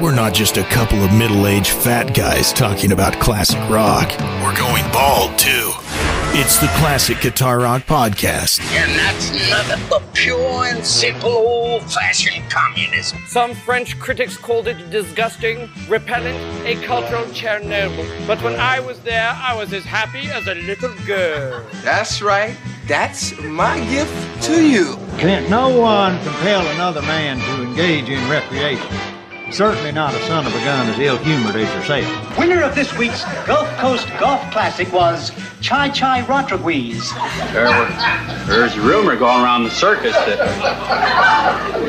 We're not just a couple of middle aged fat guys talking about classic rock. We're going bald, too. It's the Classic Guitar Rock Podcast. And that's nothing but pure and simple old fashioned communism. Some French critics called it disgusting, repellent, a cultural Chernobyl. But when I was there, I was as happy as a little girl. That's right. That's my gift to you. Can't no one compel another man to engage in recreation. Certainly not a son of a gun as ill-humored as yourself. Winner of this week's Gulf Coast Golf Classic was Chi Chi Rodriguez. There were, there's a rumor going around the circus that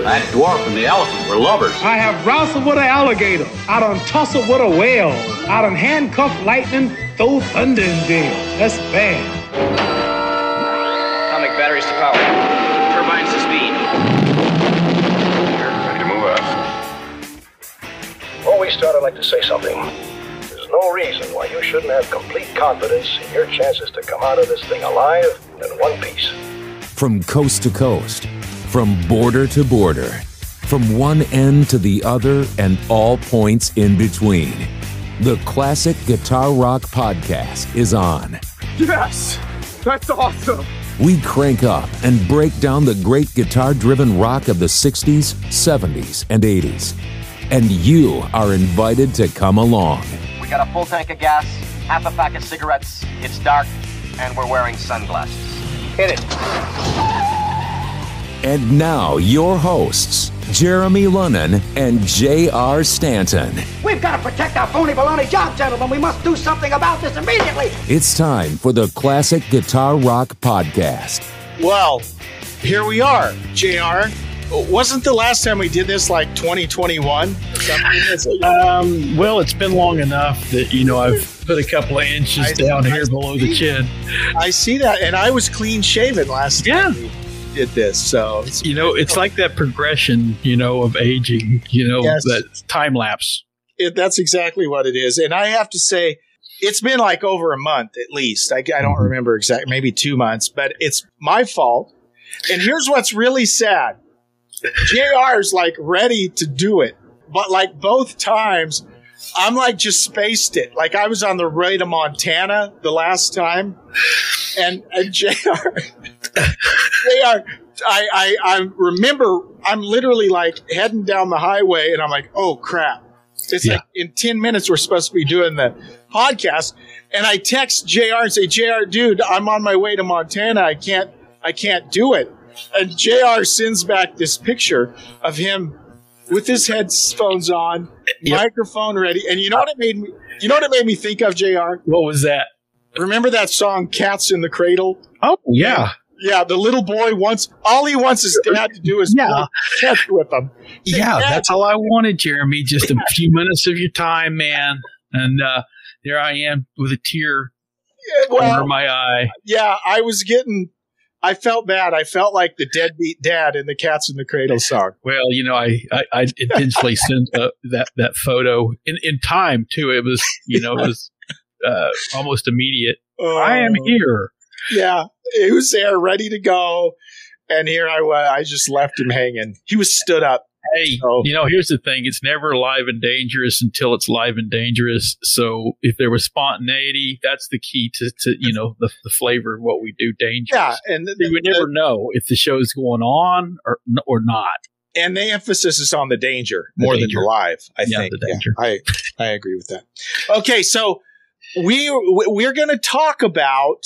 that dwarf and the elephant were lovers. I have wrestled with an alligator. I done tussled with a whale. I done handcuffed lightning, throw thunder in jail. That's bad. Atomic batteries to power. Before we start, I'd like to say something. There's no reason why you shouldn't have complete confidence in your chances to come out of this thing alive and in one piece. From coast to coast, from border to border, from one end to the other, and all points in between. The Classic Guitar Rock Podcast is on. Yes! That's awesome! We crank up and break down the great guitar driven rock of the 60s, 70s, and 80s. And you are invited to come along. We got a full tank of gas, half a pack of cigarettes, it's dark, and we're wearing sunglasses. Hit it. And now, your hosts, Jeremy Lunnen and J.R. Stanton. We've got to protect our phony baloney job, gentlemen. We must do something about this immediately. It's time for the Classic Guitar Rock Podcast. Well, here we are, JR. Wasn't the last time we did this like 2021 Um, well, it's been long enough that, you know, I've put a couple of inches I- down I here below the chin. I see that, and I was clean shaven last Yeah. time we did this. So it's, You know, it's like that progression, you know, of aging, you know, Yes. that time lapse. it, that's exactly what it is. And I have to say, it's been like over a month at least. I, I don't remember exactly, maybe two months, but it's my fault. And here's what's really sad JR's like ready to do it, but like both times, I'm like just spaced it. Like I was on the way to Montana the last time, and, and JR, JR, I, I, I remember I'm literally like heading down the highway, and I'm like, oh crap. It's Yeah. like in 10 minutes, we're supposed to be doing the podcast. And I text JR and say, JR, dude, I'm on my way to Montana. I can't, I can't do it. And JR sends back this picture of him with his headphones on, Yep. microphone ready. And you know what it made me, you know what it made me think of, JR? What was that? Remember that song, Cats in the Cradle? Oh, yeah. Yeah, the little boy wants, all he wants his dad to do is Yeah. with him. Yeah, Dad, that's all I wanted, Jeremy. Just a few minutes of your time, man. And uh, there I am with a tear yeah, well, over my eye. yeah, I was getting. I felt bad. I felt like the deadbeat dad in the Cats in the Cradle song. Well, you know, I I, I intentionally sent uh, that that photo in in time too. It was you know it was uh, almost immediate. I am Oh, here. Yeah, he was there, ready to go, and here I was. I just left him hanging. He was stood up. Hey, Oh. you know, here's the thing: it's never live and dangerous until it's live and dangerous. So, if there was spontaneity, that's the key to, to you know the, the flavor of what we do. Dangerous. Yeah, and the, you would never know if the show's going on or or not. and the emphasis is on the danger more than danger. the live. I Yeah, think. the danger. I I agree with that. Okay, so we we're going to talk about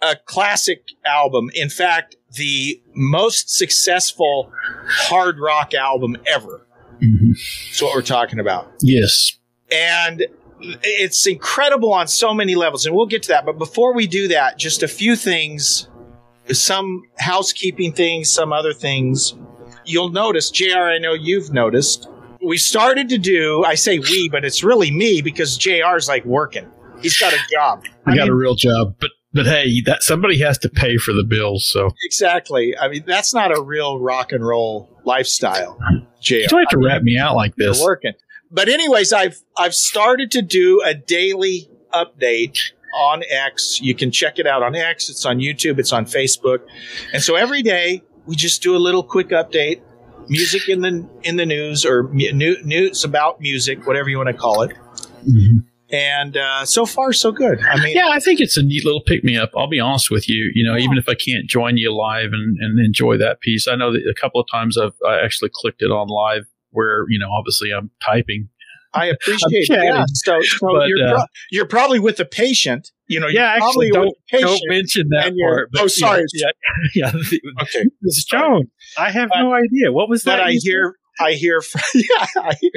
a classic album. In fact, the most successful hard rock album ever. Mm-hmm. That's what we're talking about. Yes. And it's incredible on so many levels, and we'll get to that. But before we do that, just a few things, some housekeeping things, some other things. You'll notice, JR, I know you've noticed, we started to do, I say we, but it's really me because JR's like working. He's got a job. I got a real job, but but hey, that somebody has to pay for the bills. So Exactly. I mean, that's not a real rock and roll lifestyle, JR. you don't have to wrap me out like this. You're working. But anyways, I've I've started to do a daily update on X. You can check it out on X. It's on YouTube. It's on Facebook. And so every day we just do a little quick update music in the in the news or mu- new, news about music, whatever you want to call it. Mm-hmm. And uh, so far, so good. I mean, yeah, I think it's a neat little pick me up. I'll be honest with you. You know, even if I can't join you live and, and enjoy that piece, I know that a couple of times I've I actually clicked it on live where you know obviously I'm typing. I appreciate I'm. Yeah. So, so but, you're, uh, pro- you're probably with the patient. You know, yeah, you're actually, don't, don't mention that part. but, oh, sorry. know, yeah, yeah. Okay. Mrs. Jones, I have no idea. What was that? I hear, I hear, from, yeah, I hear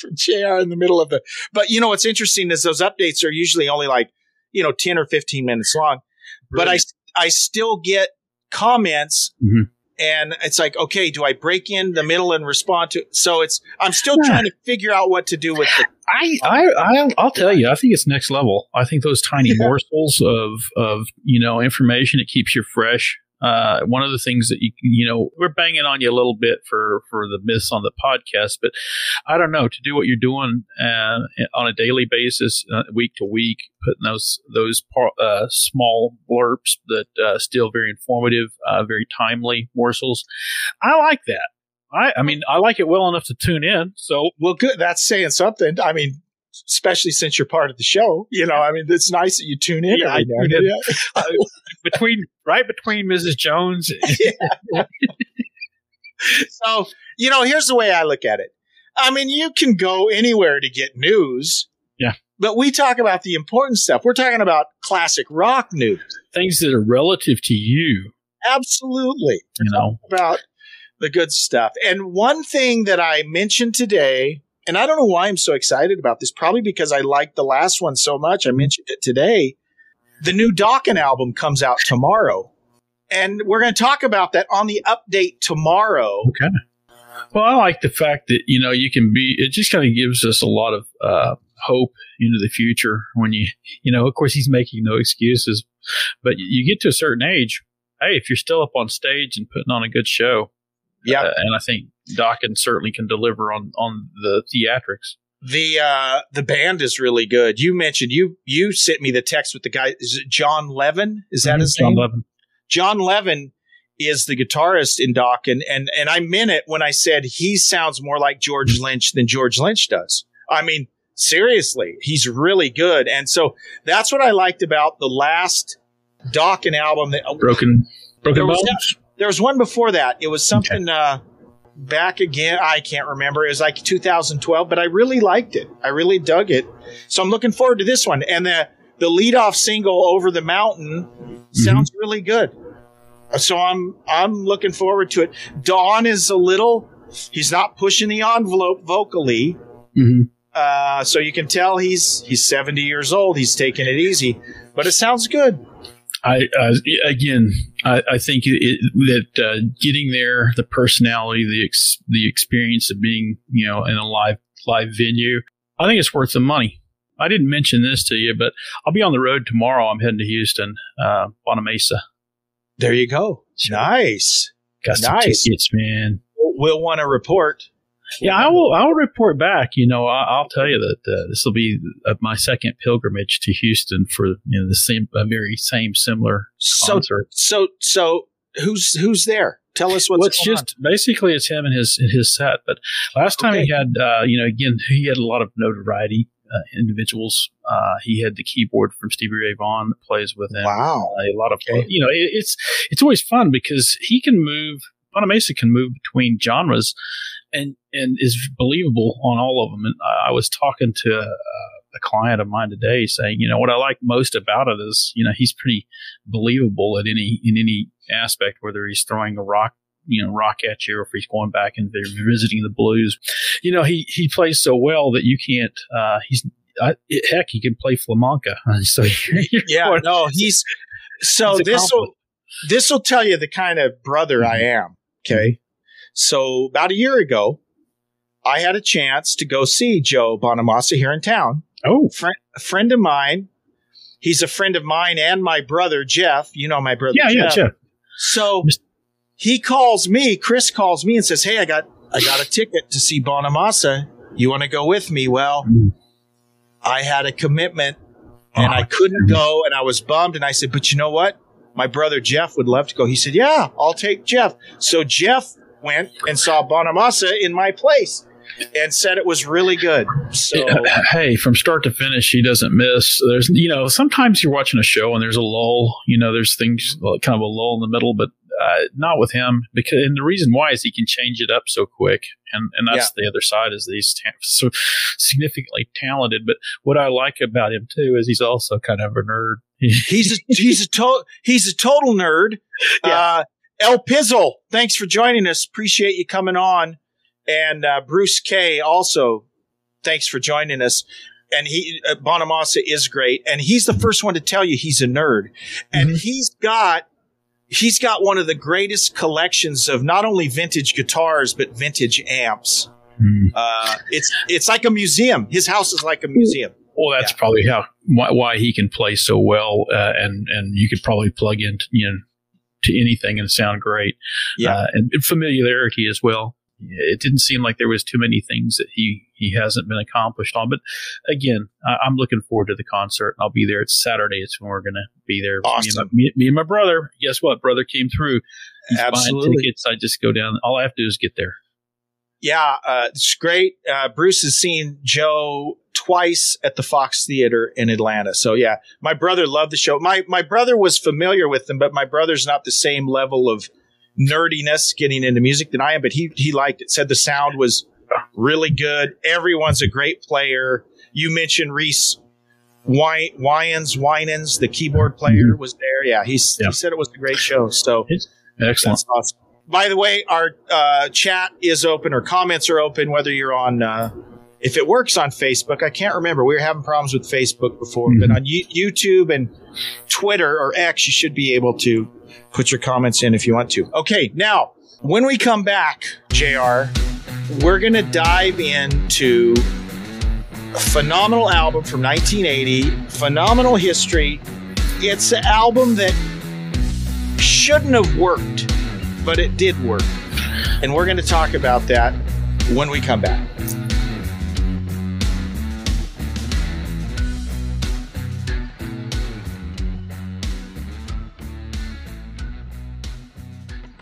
from JR in the middle of the. But you know what's interesting is those updates are usually only like you know ten or fifteen minutes long. But I, I still get comments, Mhm. and it's like, okay, do I break in the middle and respond to? So it's I'm still trying to figure out what to do with the. I, I, I, I'll tell you, I think it's next level. I think those tiny morsels of, of, you know, information, it keeps you fresh. Uh, one of the things that you, you know, we're banging on you a little bit for, for the myths on the podcast, but I don't know to do what you're doing, uh, on a daily basis, uh, week to week, putting those, those, par- uh, small blurps that, uh, still very informative, uh, very timely morsels. I like that. I, I mean, I like it well enough to tune in. So, well, good. That's saying something. I mean, especially since you're part of the show. You know, I mean, it's nice that you tune in. Yeah, I every now and tune in. then. uh, between right between Mrs. Jones. so, you know, here's the way I look at it. I mean, you can go anywhere to get news. Yeah. But we talk about the important stuff. We're talking about classic rock news. Things that are relative to you. Absolutely. You know, about the good stuff. And one thing that I mentioned today, and I don't know why I'm so excited about this, probably because I liked the last one so much. I mentioned it today. The new Dokken album comes out tomorrow. And we're going to talk about that on the update tomorrow. Okay. Well, I like the fact that you know you can be. It just kind of gives us a lot of uh, hope into the future when you, you know. Of course, he's making no excuses, but you get to a certain age. Hey, if you're still up on stage and putting on a good show, yeah, uh, and I think Dokken certainly can deliver on on the theatrics. The uh the band is really good. You mentioned you you sent me the text with the guy. Is it Jon Levin? Is that Mhm, his John name? Levin. Jon Levin is the guitarist in Dokken, and and I meant it when I said he sounds more like George Lynch than George Lynch does. I mean, seriously, he's really good, and so that's what I liked about the last Dokken album. That Broken Broken there was, Bones. there was one before that. It was something uh, back again. I can't remember. It was like 2012, but I really liked it. I really dug it. So I'm looking forward to this one. And the the lead off single "Over the Mountain" sounds really good. So I'm I'm looking forward to it. Dawn is a little. He's not pushing the envelope vocally. Mm-hmm. Uh, so you can tell he's he's 70 years old. He's taking it easy, but it sounds good. I uh, again, I, I think it, that uh, getting there, the personality, the ex, the experience of being, you know, in a live live venue, I think it's worth the money. I didn't mention this to you, but I'll be on the road tomorrow. I'm heading to Houston, uh, Bonamassa. There you go. Nice. Got some Nice. tickets, man. We'll want to report. Yeah, I will. I'll report back. You know, I, I'll tell you that uh, this will be uh, my second pilgrimage to Houston for you know the same, a very same similar So concert. so so who's who's there? Tell us what's well, it's just basically it's him and his his set. But last time he had, uh, you know, again he had a lot of notoriety. Uh, individuals. Uh, he had the keyboard from Stevie Ray Vaughan that plays with him. Wow. a lot of you know, it, it's it's always fun because he can move. Bonamassa can move between genres, and and is believable on all of them. And I, was talking to a, a client of mine today, saying, you know, what I like most about it is, you know, he's pretty believable at any in any aspect, whether he's throwing a rock you know rock at you or if he's going back and they're the blues you know he he plays so well that you can't uh he's I, heck he can play flamenco so you're yeah, going- no, he's so this will this will tell you the kind of brother I am. Okay, so about a year ago, I had a chance to go see Joe Bonamassa here in town. Oh, friend, a friend of mine. He's a friend of mine and my brother Jeff. You know my brother. Yeah, yeah, Jeff. So he calls me. Chris calls me and says, "Hey, I got I got a ticket to see Bonamassa. You want to go with me?" Well, Mm. I had a commitment and I couldn't go, and I was bummed. And I said, "But you know what? My brother Jeff would love to go." He said, "Yeah, I'll take Jeff." So Jeff went and saw Bonamassa in my place and said it was really good. So hey, from start to finish, he doesn't miss. There's, you know, sometimes you're watching a show and there's a lull. You know, there's things kind of a lull in the middle, but uh, not with him. Because and the reason why is he can change it up so quick, and and that's yeah. the other side is that he's ta- so significantly talented. But what I like about him too is he's also kind of a nerd. he's a, he's a to- he's a total nerd. Yeah. Uh, El Pizzle, thanks for joining us. Appreciate you coming on. And uh, Bruce K also, thanks for joining us. And he, uh, Bonamassa is great. And he's the first one to tell you he's a nerd. And mm-hmm. he's got, he's got one of the greatest collections of not only vintage guitars, but vintage amps. Mm. Uh, it's, it's like a museum. His house is like a museum. Well, that's yeah. probably how, why, why, he can play so well. Uh, and, and you could probably plug in, you know, to anything and sound great. Yeah. Uh, and familiarity as well it didn't seem like there was too many things that he he hasn't been accomplished on. But again, I, am looking forward to the concert. I'll be there. It's Saturday. It's when we're going to be there. Awesome. Me and, my, me, and my brother. Guess what? Brother came through. He's Absolutely. tickets. I just go down. All I have to do is get there. Yeah, uh, it's great. Uh, Bruce has seen Joe twice at the Fox Theater in Atlanta. So yeah, my brother loved the show. My my brother was familiar with them, but my brother's not the same level of nerdiness getting into music than I am, but he he liked it. Said the sound was really good. Everyone's a great player. You mentioned Reese Wynans, Wynans, the keyboard player mm-hmm. was there. Yeah, he's, yeah. he said it was a great show. So excellent. Awesome. By the way, our uh, chat is open or comments are open, whether you're on, uh, if it works on Facebook. I can't remember. We were having problems with Facebook before, mm-hmm. but on U- YouTube and Twitter or X, you should be able to put your comments in if you want to. Okay, now, when we come back, JR, we're going to dive into a phenomenal album from 1980, phenomenal history. It's an album that shouldn't have worked, but it did work. And we're going to talk about that when we come back.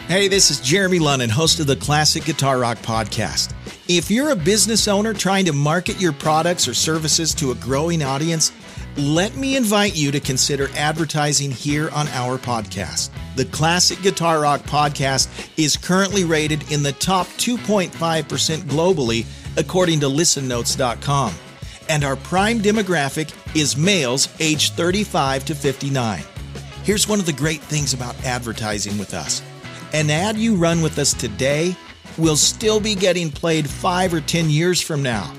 Hey, this is Jeremy Lunnen, host of the Classic Guitar Rock Podcast. If you're a business owner trying to market your products or services to a growing audience, let me invite you to consider advertising here on our podcast. The Classic Guitar Rock Podcast is currently rated in the top 2.5% globally, according to listennotes.com. And our prime demographic is males aged 35 to 59. Here's one of the great things about advertising with us an ad you run with us today will still be getting played five or 10 years from now.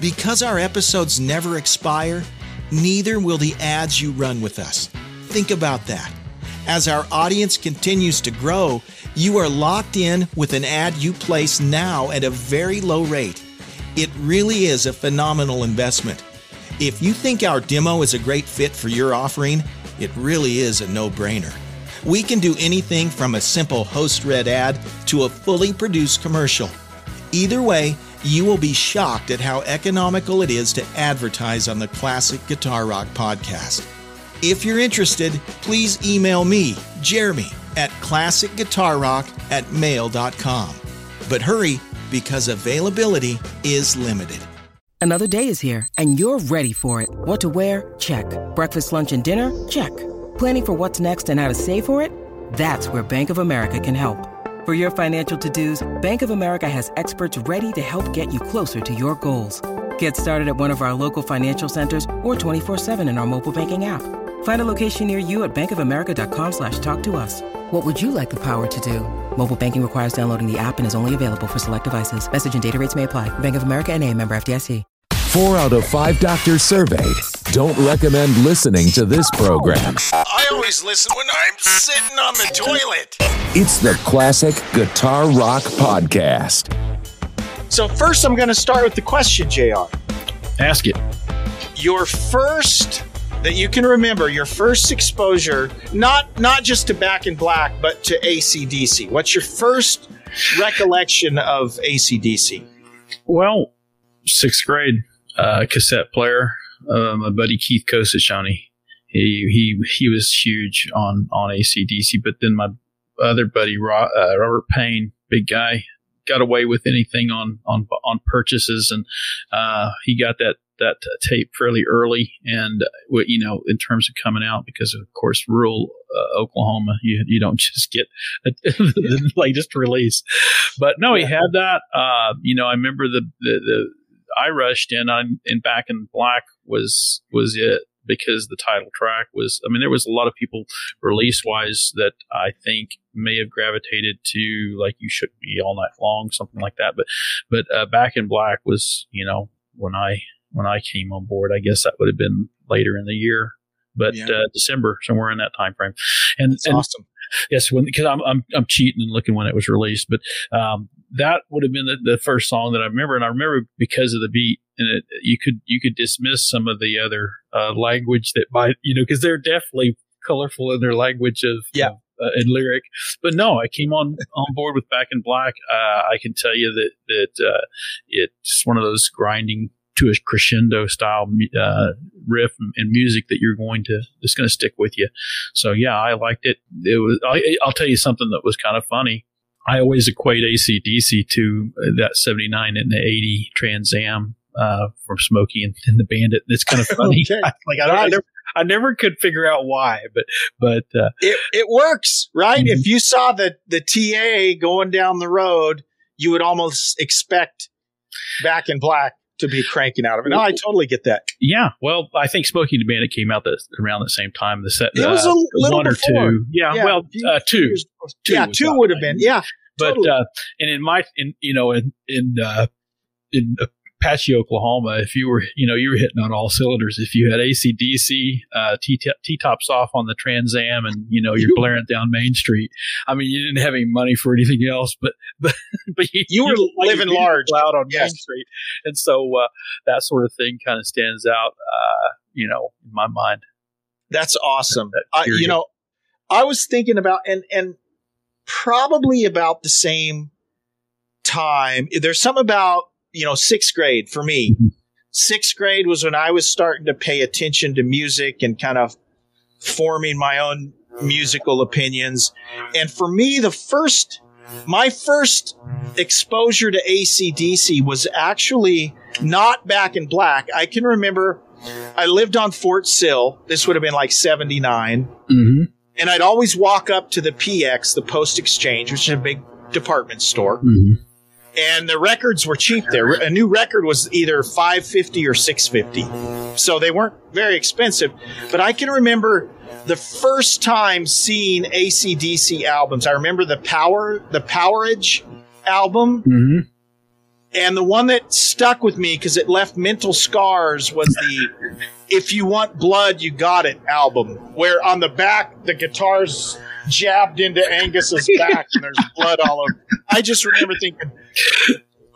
Because our episodes never expire, neither will the ads you run with us. Think about that. As our audience continues to grow, you are locked in with an ad you place now at a very low rate. It really is a phenomenal investment. If you think our demo is a great fit for your offering, it really is a no brainer. We can do anything from a simple host read ad to a fully produced commercial. Either way, you will be shocked at how economical it is to advertise on the Classic Guitar Rock podcast. If you're interested, please email me, Jeremy, at classicguitarrock at mail.com. But hurry, because availability is limited. Another day is here, and you're ready for it. What to wear? Check. Breakfast, lunch, and dinner? Check. Planning for what's next and how to save for it? That's where Bank of America can help. For your financial to-dos, Bank of America has experts ready to help get you closer to your goals. Get started at one of our local financial centers or 24-7 in our mobile banking app. Find a location near you at bankofamerica.com slash talk to us. What would you like the power to do? Mobile banking requires downloading the app and is only available for select devices. Message and data rates may apply. Bank of America and a member FDIC. Four out of five doctors surveyed don't recommend listening to this program. I always listen when I'm sitting on the toilet. It's the Classic Guitar Rock Podcast. So, first, I'm going to start with the question, JR. Ask it. Your first that you can remember your first exposure not not just to back in black but to acdc what's your first recollection of acdc well sixth grade uh, cassette player. Uh, my buddy Keith Kosachani, he he he was huge on on ACDC. But then my other buddy uh, Robert Payne, big guy, got away with anything on on on purchases, and uh, he got that that tape fairly early, and uh, you know, in terms of coming out, because of course, rural uh, Oklahoma, you you don't just get a, the latest release. But no, he had that. Uh, you know, I remember the the, the I rushed in on in Back in Black was was it because the title track was I mean there was a lot of people release wise that I think may have gravitated to like you shook me all night long something like that. But but uh, Back in Black was you know when I when I came on board I guess that would have been later in the year. But yeah. uh, December somewhere in that time frame and, That's and awesome. Yes when because I'm, I'm I'm cheating and looking when it was released but um that would have been the, the, first song that I remember, and I remember because of the beat, and it, you could you could dismiss some of the other uh, language that might you know because they're definitely colorful in their language of yeah. Uh, and lyric, but no, I came on on board with Back in Black. Uh, I can tell you that that uh, it's one of those grinding to a crescendo style uh, riff and music that you're going to that's going to stick with you. So yeah, I liked it. It was. I, I'll tell you something that was kind of funny. I always equate ACDC to uh, that 79 and the 80 Trans Am uh, from Smokey and, and, the Bandit. It's kind of funny. okay. like I, I, never, I never could figure out why, but but uh, it it works, right? Mm-hmm. If you saw the the TA going down the road, you would almost expect Back in Black to be cranking out of it. No, I totally get that. Yeah, well, I think Smokey and the Bandit came out the, around the same time. The set it was a uh, little one before. or two. Yeah, yeah well, uh, two. two. Yeah, two would have been. Yeah, but totally. uh, and in my in you know in in uh, in Apache, Oklahoma, if you were, you know, you were hitting on all cylinders. If you had ACDC, uh, T tops off on the Trans Am and, you know, you're blaring down Main Street. I mean, you didn't have any money for anything else, but, but, but you, you were you living large out on yes. Main Street. And so, uh, that sort of thing kind of stands out, uh, you know, in my mind. That's awesome. That you know, I was thinking about, and, and probably about the same time. There's some about you know, sixth grade for me. Mm-hmm. Sixth grade was when I was starting to pay attention to music and kind of forming my own musical opinions. And for me, the first, my first exposure to ACDC was actually not back in black. I can remember I lived on Fort Sill. This would have been like 79. Mm-hmm. And I'd always walk up to the PX, the Post Exchange, which is a big department store. Mm-hmm and the records were cheap there. A new record was either 550 or 650. So they weren't very expensive. But I can remember the first time seeing ACDC albums. I remember the Power the Powerage album. Mm-hmm. And the one that stuck with me because it left mental scars was the If You Want Blood, You Got It album, where on the back the guitars jabbed into Angus's back and there's blood all over. I just remember thinking,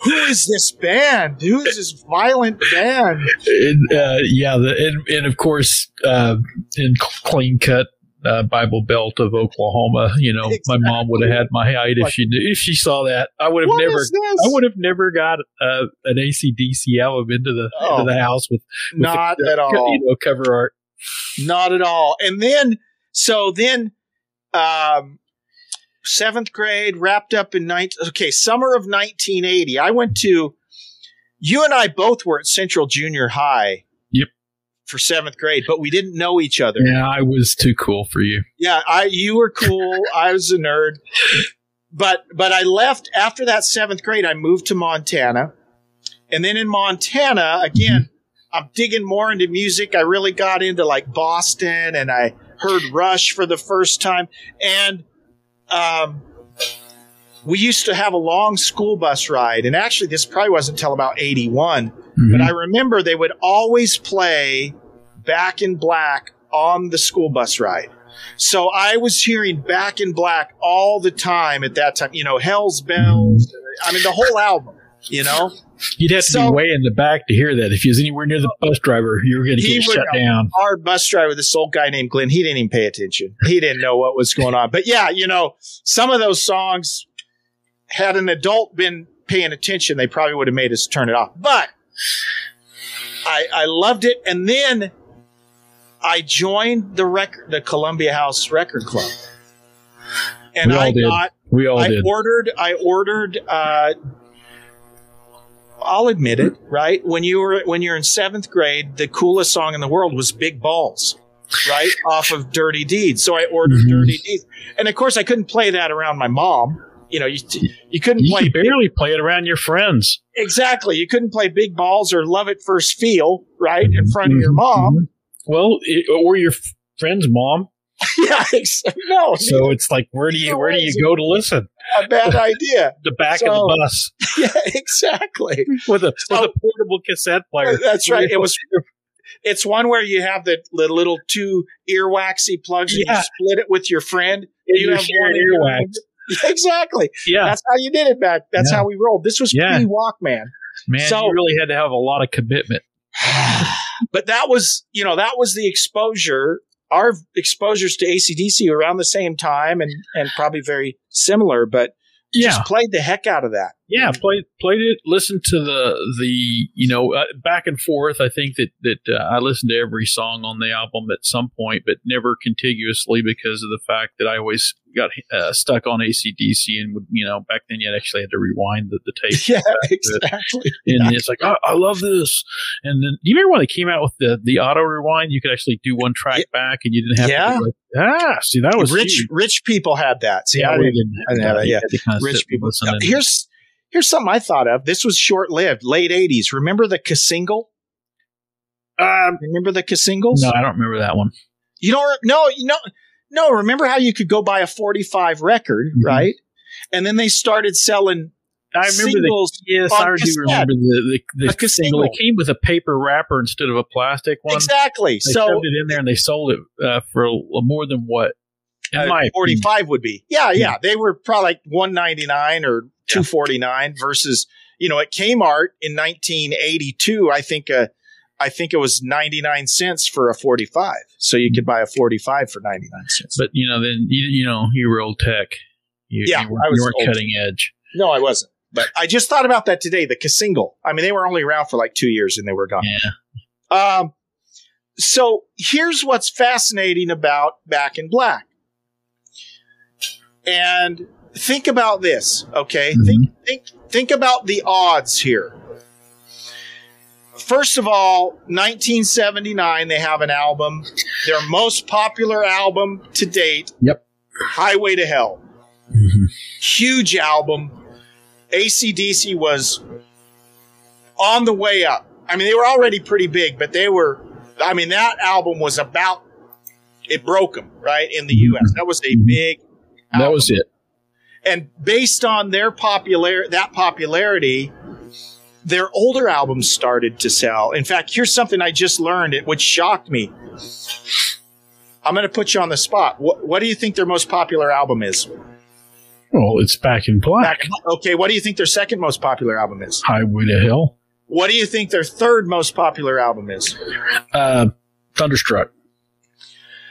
who is this band? Who is this violent band? And, uh, yeah, the, and, and, of course, uh, in clean cut uh, Bible Belt of Oklahoma, you know, exactly. my mom would have had my height if she if she saw that. I would have never, I would have never got uh, an ACDC album into the oh, into the house with, with not the, at all, you know, cover art. Not at all. And then, so then um, seventh grade, wrapped up in 19, okay, summer of 1980. I went to, you and I both were at Central Junior High. Yep. For seventh grade, but we didn't know each other. Yeah, I was too cool for you. Yeah, I you were cool. I was a nerd. But but I left after that seventh grade. I moved to Montana, and then in Montana again, mm-hmm. I'm digging more into music. I really got into like Boston, and I heard Rush for the first time. And um, we used to have a long school bus ride. And actually, this probably wasn't until about 81. Mm-hmm. But I remember they would always play Back in Black on the school bus ride. So I was hearing Back in Black all the time at that time. You know, Hell's Bells. I mean, the whole album. You know, You'd have to so, be way in the back to hear that. If he was anywhere near the bus driver, you were going to get shut down. Our bus driver, this old guy named Glenn, he didn't even pay attention. He didn't know what was going on. But yeah, you know, some of those songs, had an adult been paying attention, they probably would have made us turn it off. But I, I loved it. And then I joined the record, the Columbia House Record Club. And I got We all I did. ordered. I ordered. Uh, I'll admit it. Mm-hmm. Right when you were when you're in seventh grade, the coolest song in the world was "Big Balls," right off of "Dirty Deeds." So I ordered Mm-hmm. "Dirty Deeds," and of course I couldn't play that around my mom. You know, you you couldn't You play could barely play it around your friends. exactly. You couldn't play "Big Balls" or "Love at First Feel" right in mm-hmm. front of your mm-hmm. mom. Well, it, uh, or your friend's mom. yeah, no. So it's like, where do you where do you go to listen? A bad idea. The back of So- the bus Yeah, exactly. with a with a portable cassette player. That's right. It was. It's one where you have the, the little two earwaxy plugs and Yeah. you split it with your friend. And you you're have one earwax. Exactly. Yeah. That's how you did it back. That's Yeah. how we rolled. This was Yeah. pre Walkman. Man, So- you really had to have a lot of commitment. But that was, you know, that was the exposure. Our exposures to ACDC around the same time and, and probably very similar, but Yeah. just played the heck out of that. Yeah, played played it. Listened to the the you know uh, back and forth. I think that that uh, I listened to every song on the album at some point, but never contiguously because of the fact that I always got uh, stuck on ACDC and would you know back then you actually had to rewind the, the tape. Yeah, back to it. exactly. And it's like, oh, I love this. And then, do you remember when they came out with the, the auto rewind? You could actually do one track back, and you didn't have Yeah. to. Like, ah, see, that was rich. huge. Rich people had that. See, Yeah, I we didn't, didn't I didn't have that. Yeah, rich people. here's here's something I thought of. This was short lived, late '80s. Remember the Cassingle? Um, remember the Cassingles? No, I don't remember that one. You don't. No, you know, no. Remember how you could go buy a 45 record, right? And then they started selling. Mm-hmm. I remember singles the yes, on I do cassette. remember the the, the single. It came with a paper wrapper instead of a plastic one. Exactly. They so shoved it in there and they sold it uh, for a, more than what? Uh, my 45 would be. Yeah, yeah, Yeah. They were probably like 199 or 249 versus, you know, at Kmart in 1982, I think uh I think it was 99 cents for a 45. So you could buy a 45 for 99 cents. But you know, then you you know you were old tech. You, Yeah, you weren't, I was you old cutting edge. No, I wasn't. But I just thought about that today, the Cassingle. I mean, they were only around for like 2 years and they were gone. Yeah. Um, so here's what's fascinating about Back in Black. And think about this, okay? Mm-hmm. Think think think about the odds here. First of all, 1979 they have an album, their most popular album to date. Yep. Highway to Hell. Mm-hmm. Huge album. ACDC was on the way up. I mean, they were already pretty big, but they were, I mean, that album was about, it broke them, right, in the mm-hmm. US. That was a big, That was it. and based on their popular, that popularity, their older albums started to sell. In fact, here's something I just learned, it- which shocked me. I'm going to put you on the spot. What, what do you think their most popular album is? Well, it's back in black. Back- okay, what do you think their second most popular album is? Highway to Hell. What do you think their third most popular album is? Uh, Thunderstruck.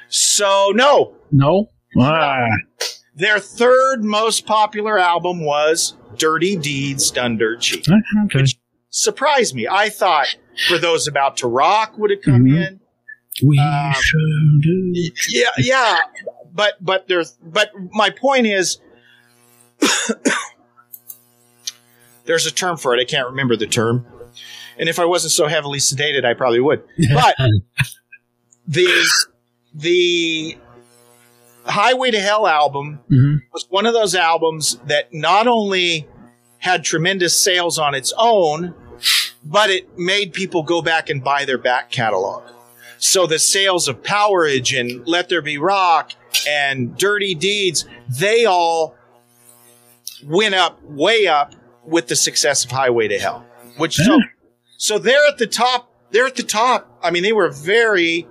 So, no. No. Ah. Their third most popular album was Dirty Deeds Done Dirt Cheap. Okay. Surprised me. I thought For Those About to Rock would have come Mhm. in. We Um, should do. Yeah, yeah. But but there's but my point is there's a term for it. I can't remember the term. And if I wasn't so heavily sedated, I probably would. But the the Highway to Hell album Mhm. was one of those albums that not only had tremendous sales on its own, but it made people go back and buy their back catalog. So the sales of Powerage and Let There Be Rock and Dirty Deeds, they all went up, way up with the success of Highway to Hell. Which so, so they're at the top. They're at the top. I mean, they were very,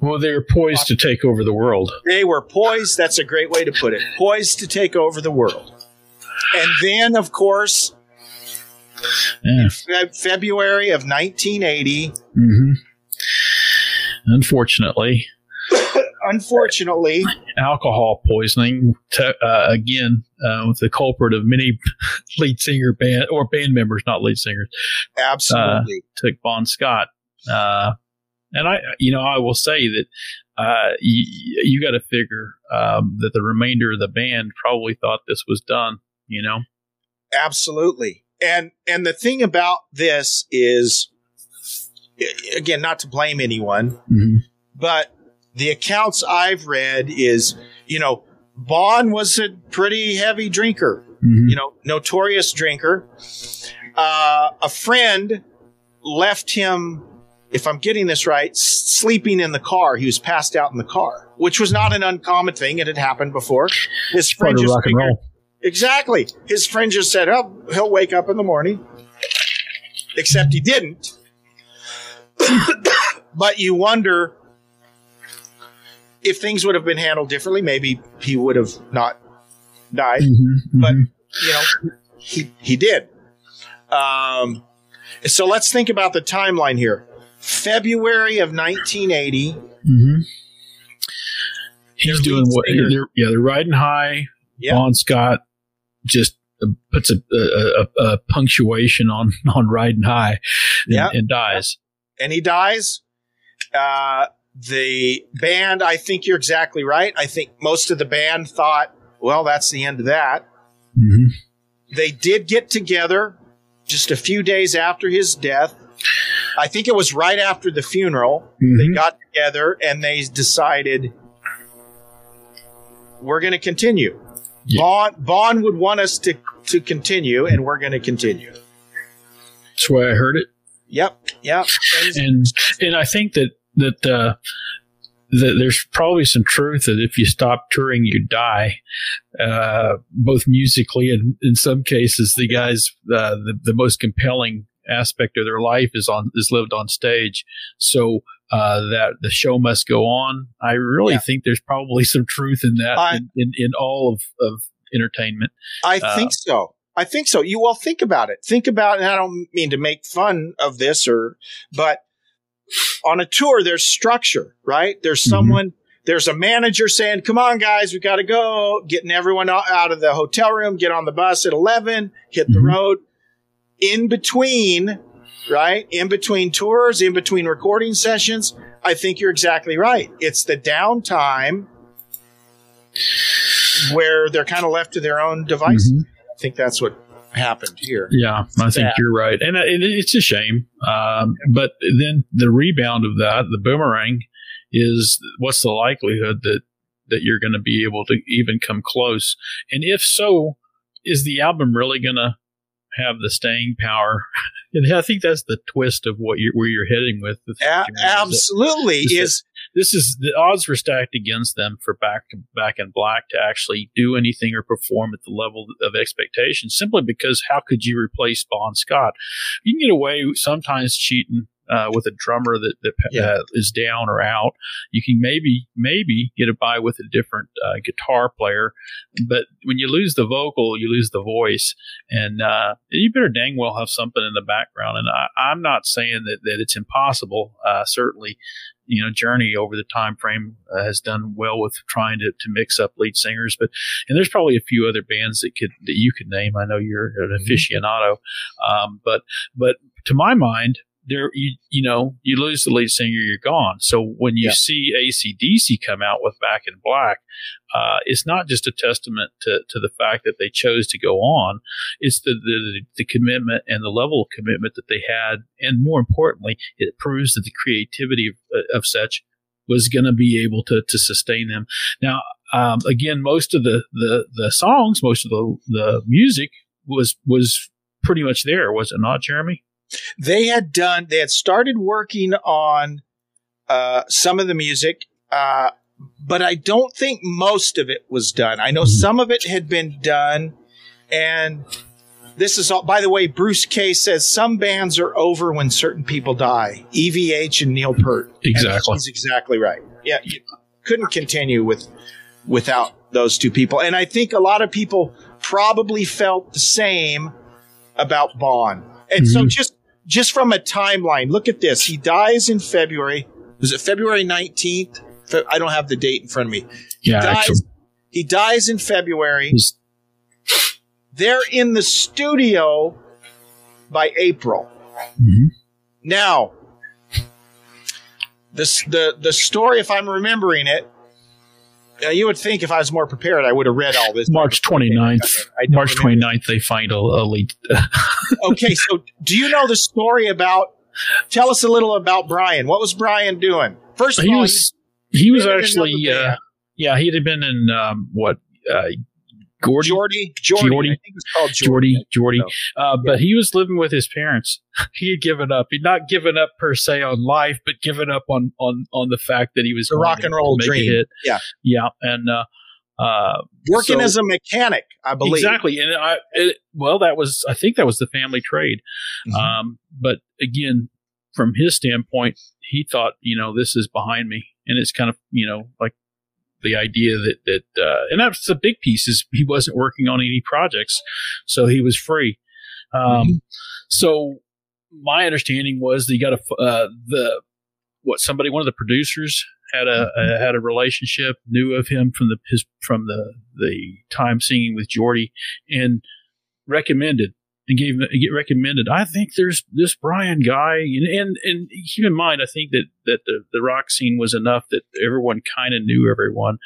Well, they were poised to take over the world. they were poised. That's a great way to put it. Poised to take over the world. And then, of course, Yeah. Feb- February of 1980, hmm Unfortunately, unfortunately, alcohol poisoning to, uh, again uh, with the culprit of many lead singer band or band members, not lead singers, uh, absolutely. took Bon Scott. And I, you know, I will say that uh, you, you got to figure um, that the remainder of the band probably thought this was done. You know, absolutely. And and the thing about this is, again, not to blame anyone, mm-hmm. but the accounts I've read is, you know, Bon was a pretty heavy drinker, mm-hmm. you know, notorious drinker. Uh, a friend left him, if I'm getting this right, sleeping in the car. He was passed out in the car, which was not an uncommon thing. It had happened before. His friend just figured, exactly. His friend just said, "Oh, he'll wake up in the morning," except he didn't. but you wonder if things would have been handled differently. Maybe he would have not died, Mm-hmm. but you know, he he did. Um, so let's think about the timeline here. February of 1980. Mm-hmm. He's doing what? They're, yeah, they're riding high. Yeah. Bon Scott just uh, puts a, a, a, a punctuation on on riding high, and, Yeah. and dies. and he dies. Uh, the band, I think you're exactly right. I think most of the band thought, well, that's the end of that. Mm-hmm. They did get together just a few days after his death. I think it was right after the funeral. They got together and they decided we're going to continue. Bond Vaughn would want us to, to continue, and we're going to continue. That's why I heard it. Yep, yep. and and I think that that uh, that there's probably some truth that if you stop touring, you die. Uh, both musically and in some cases, the guys uh, the the most compelling aspect of their life is on is lived on stage. So uh, that the show must go on. I really think there's probably some truth in that I- in, in, in all of, of entertainment. I Uh, think so. I think so. You all think about it. Think about, and I don't mean to make fun of this or, but on a tour, there's structure, right? There's Mm-hmm. someone, there's a manager saying, come on, guys, we got to go, getting everyone out of the hotel room, get on the bus at 11, hit the Mm-hmm. road. In between, right? In between tours, in between recording sessions, I think you're exactly right. It's the downtime where they're kind of left to their own devices. Mhm. I think that's what happened here. Yeah, I think you're right, and it, it's a shame. Um, but then the rebound of that, the boomerang, is what's the likelihood that that you're going to be able to even come close? And if so, is the album really going to have the staying power? And I think that's the twist of what you're where you're heading with. A- Journey, is that- absolutely is this is the odds were stacked against them for back to back in black to actually do anything or perform at the level of expectation simply because how could you replace Bon Scott? You can get away sometimes cheating uh, with a drummer that, that uh, is down or out. You can maybe maybe get it by with a different uh, guitar player, but when you lose the vocal, you lose the voice, and uh, you better dang well have something in the background. And I, I'm not saying that that it's impossible. Uh, certainly, you know, Journey over the time frame uh, has done well with trying to, to mix up lead singers, but and there's probably a few other bands that could that you could name. I know you're an aficionado, um, but but to my mind, there you you know you lose the lead singer, you're gone. So when you Yeah. see ACDC come out with Back in Black, uh, it's not just a testament to, to the fact that they chose to go on. It's the, the the commitment and the level of commitment that they had, and more importantly, it proves that the creativity of, of such was going to be able to to sustain them. Now, um, again, most of the, the the songs, most of the the music was was pretty much there, was it not, Jeremy? They had done they had started working on uh, some of the music uh, but i don't think most of it was done. I know some of it had been done and this is all by the way bruce Kay says some bands are over when certain people die. Evh and neil peart. And Exactly. he's exactly right. Yeah you couldn't continue with without those two people. And i think a lot of people probably felt the same about Bon. And so just just from a timeline, look at this. He dies in February. Was it February 19th? Fe- I don't have the date in front of me. He Yeah, dies, actually. he dies in February. They're in the studio by April. Mm-hmm. Now, this the the story, if I'm remembering it, uh, you would think if I was more prepared, I would have read all this. March 29th. March 29th, they find a, a lead. okay, so do you know the story about? Tell us a little about Brian. What was Brian doing? First of he all, was he was actually uh, yeah he had been in um, what uh, Gordy Geordie, Geordie, Geordie. I think it's called Geordie Geordie. Geordie, uh, but he was living with his parents. he had given up. He'd not given up per se on life, but given up on on on the fact that he was The rock and roll to make a dream. hit. Yeah. yeah, and uh, uh, Working so- as a mechanic, I believe. Exactly, and I it, well, that was I think that was the family trade. Mm-hmm. Um, but again, from his standpoint, he thought, you know, this is behind me, and it's kind of you know like the idea that that uh, and that's the big piece is he wasn't working on any projects, so he was free. Um, Mm-hmm. So my understanding was that he got a uh, the what somebody one of the producers had a, a had a relationship knew of him from the his from the the time singing with Geordie and recommended and gave get recommended. I think there's this Brian guy, and and, and keep in mind, I think that that the, the rock scene was enough that everyone kind of knew everyone,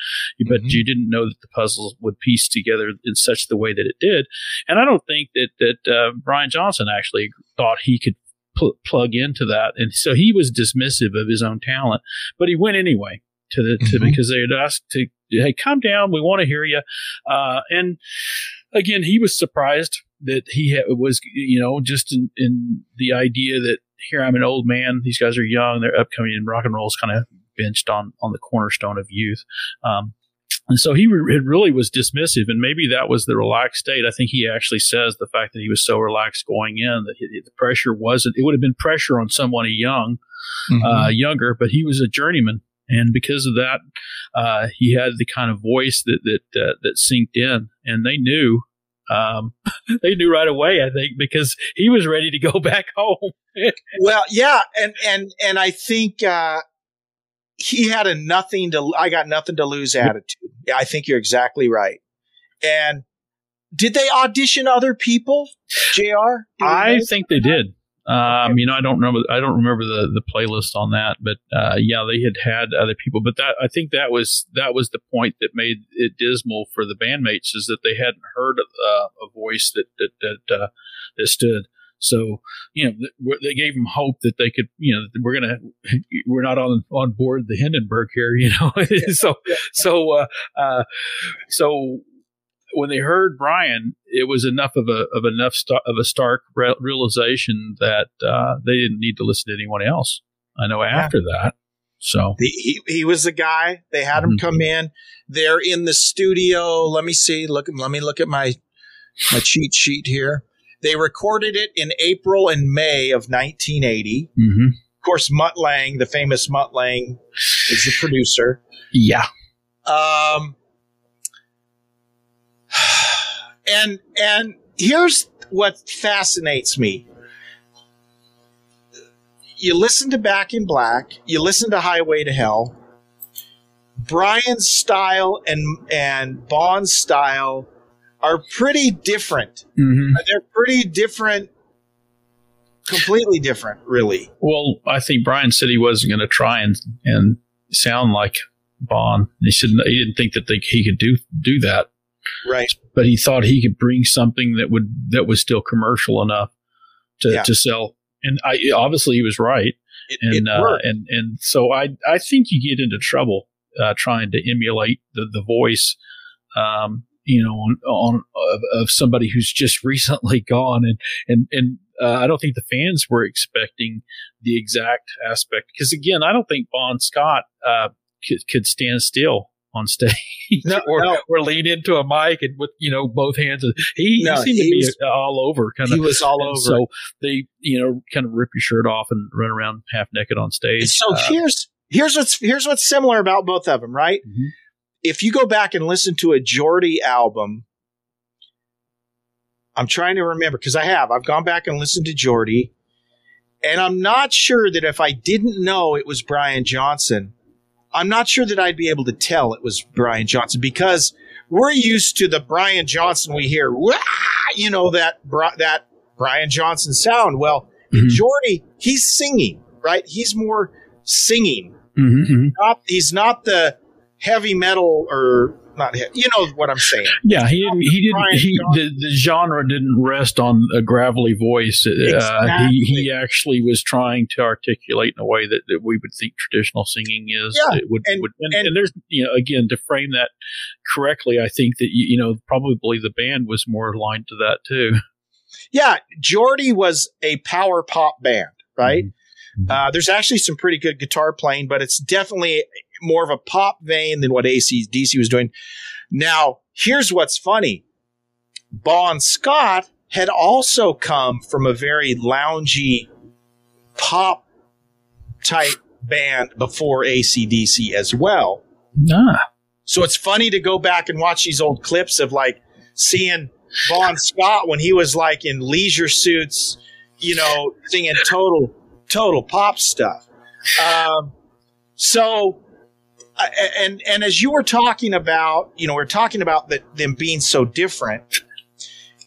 but you didn't know that the puzzles would piece together in such the way that it did. And I don't think that that uh, Brian Johnson actually thought he could pl- plug into that, and so he was dismissive of his own talent, but he went anyway to the to because they had asked to hey come down, we want to hear you, uh, and again he was surprised that he ha- was you know just in, in the idea that here I'm an old man, these guys are young, they're upcoming, and rock and roll is kind of benched on on the cornerstone of youth. Um, and so he re- it really was dismissive, and maybe that was the relaxed state. I think he actually says the fact that he was so relaxed going in that he, the pressure wasn't. It would have been pressure on someone young, uh, younger, but he was a journeyman, and because of that, uh, he had the kind of voice that that uh, that synced in, and they knew. Um, they knew right away, I think, because he was ready to go back home. well, yeah, and and and I think uh, he had a nothing to I got nothing to lose attitude. Yeah, I think you're exactly right. And did they audition other people, Jr? I know? think they did. Um, you know, I don't remember. I don't remember the, the playlist on that, but uh, yeah, they had had other people. But that I think that was that was the point that made it dismal for the bandmates is that they hadn't heard uh, a voice that that that uh, that stood. So you know, th- they gave them hope that they could. You know, we're gonna we're not on on board the Hindenburg here. You know, so so uh, uh, so when they heard Brian, it was enough of a of enough sta- of a stark re- realization that uh, they didn't need to listen to anyone else. I know after that. So He, he he was the guy. They had him come in. They're in the studio. Let me see. Look. Let me look at my my cheat sheet here. They recorded it in April and May of 1980. mhm. Of course, Mutt Lange, the famous Mutt Lange, is the producer. yeah, Um, and and here's what fascinates me. You listen to Back in Black, you listen to Highway to Hell. Brian's style and and Bon's style are pretty different. Mhm. They're pretty different, completely different, really. Well, I think Brian said he wasn't going to try and and sound like Bond. He said he didn't think that they, he could do do that, Right. but he thought he could bring something that would that was still commercial enough to, Yeah. to sell. And I obviously he was right. It, and it uh, and and so I I think you get into trouble uh, trying to emulate the the voice, um, you know, on, on of, of somebody who's just recently gone, and and and uh, I don't think the fans were expecting the exact aspect because again, I don't think Bon Scott uh, could, could stand still on stage No, or, no. or lean into a mic and with you know both hands. He, No, he seemed he to be was- all over, kind of. he was all over So they, you know, kind of rip your shirt off and run around half naked on stage. So Uh, here's here's what's here's what's similar about both of them, right? Mhm. If you go back and listen to a Geordie album, I'm trying to remember because I have. I've gone back and listened to Geordie, and I'm not sure that if I didn't know it was Brian Johnson, I'm not sure that I'd be able to tell it was Brian Johnson because we're used to the Brian Johnson we hear, you know that that Brian Johnson sound. Well, in Geordie, he's singing, right? He's more singing Mm-hmm. Not, he's not the heavy metal or not. He- you know what I'm saying? Yeah, he didn't. He didn't. He, the, the genre didn't rest on a gravelly voice. Uh, he, he actually was trying to articulate in a way that, that we would think traditional singing is. Yeah, It would, and- would, and, and- and there's you know again to frame that correctly. I think that you, you know probably the band was more aligned to that too. Yeah, Geordie was a power pop band, right? Uh, there's actually some pretty good guitar playing, but it's definitely more of a pop vein than what AC/DC was doing. Now, here's what's funny: Bon Scott had also come from a very loungy pop type band before ACDC as well. Nah. So it's funny to go back and watch these old clips of like seeing Bon Scott when he was like in leisure suits, you know, singing total, total pop stuff. Um, so, and and as you were talking about, you know, we're talking about that them being so different,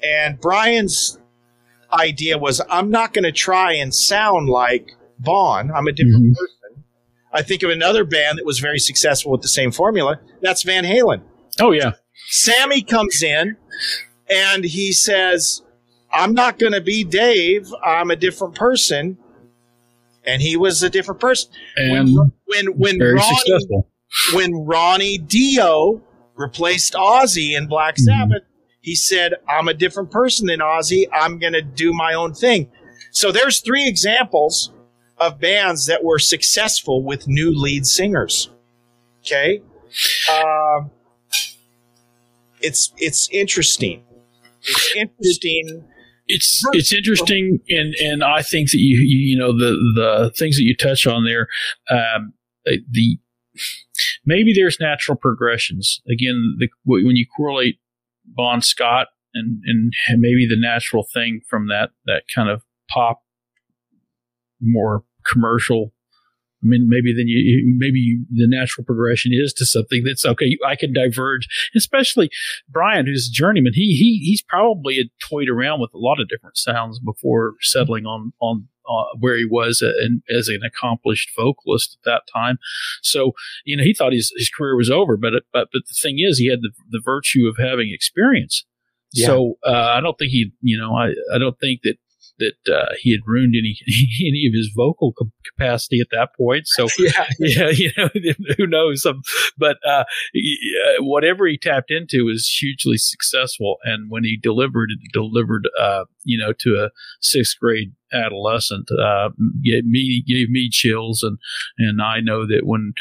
and Brian's idea was, I'm not going to try and sound like Bon. I'm a different mm-hmm. person. I think of another band that was very successful with the same formula. That's Van Halen. Oh yeah. Sammy comes in and he says, I'm not going to be Dave. I'm a different person. And he was a different person. And when when very Ronnie, successful. When Ronnie Dio replaced Ozzy in Black Sabbath, he said, I'm a different person than Ozzy. I'm going to do my own thing. So there's three examples of bands that were successful with new lead singers. Okay. Um, it's, it's interesting. It's interesting. it's it's interesting and and I think that you you, you know the the things that you touch on there um the maybe there's natural progressions again the when you correlate Bon Scott and and maybe the natural thing from that that kind of pop more commercial I mean, maybe then you, maybe you, the natural progression is to something that's okay. I can diverge, especially Brian, who's a journeyman. He he he's probably toyed around with a lot of different sounds before settling on on uh, where he was a, an, as an accomplished vocalist at that time. So you know, he thought his his career was over, but but but the thing is, he had the the virtue of having experience. Yeah. So uh, I don't think he, you know, I I don't think that that uh, he had ruined any any of his vocal cap- capacity at that point. So Yeah. yeah, you know, who knows? Um, but uh, he- uh, whatever he tapped into was hugely successful, and when he delivered, it delivered, uh, you know, to a sixth grade adolescent, uh, gave me gave me chills, and and I know that when.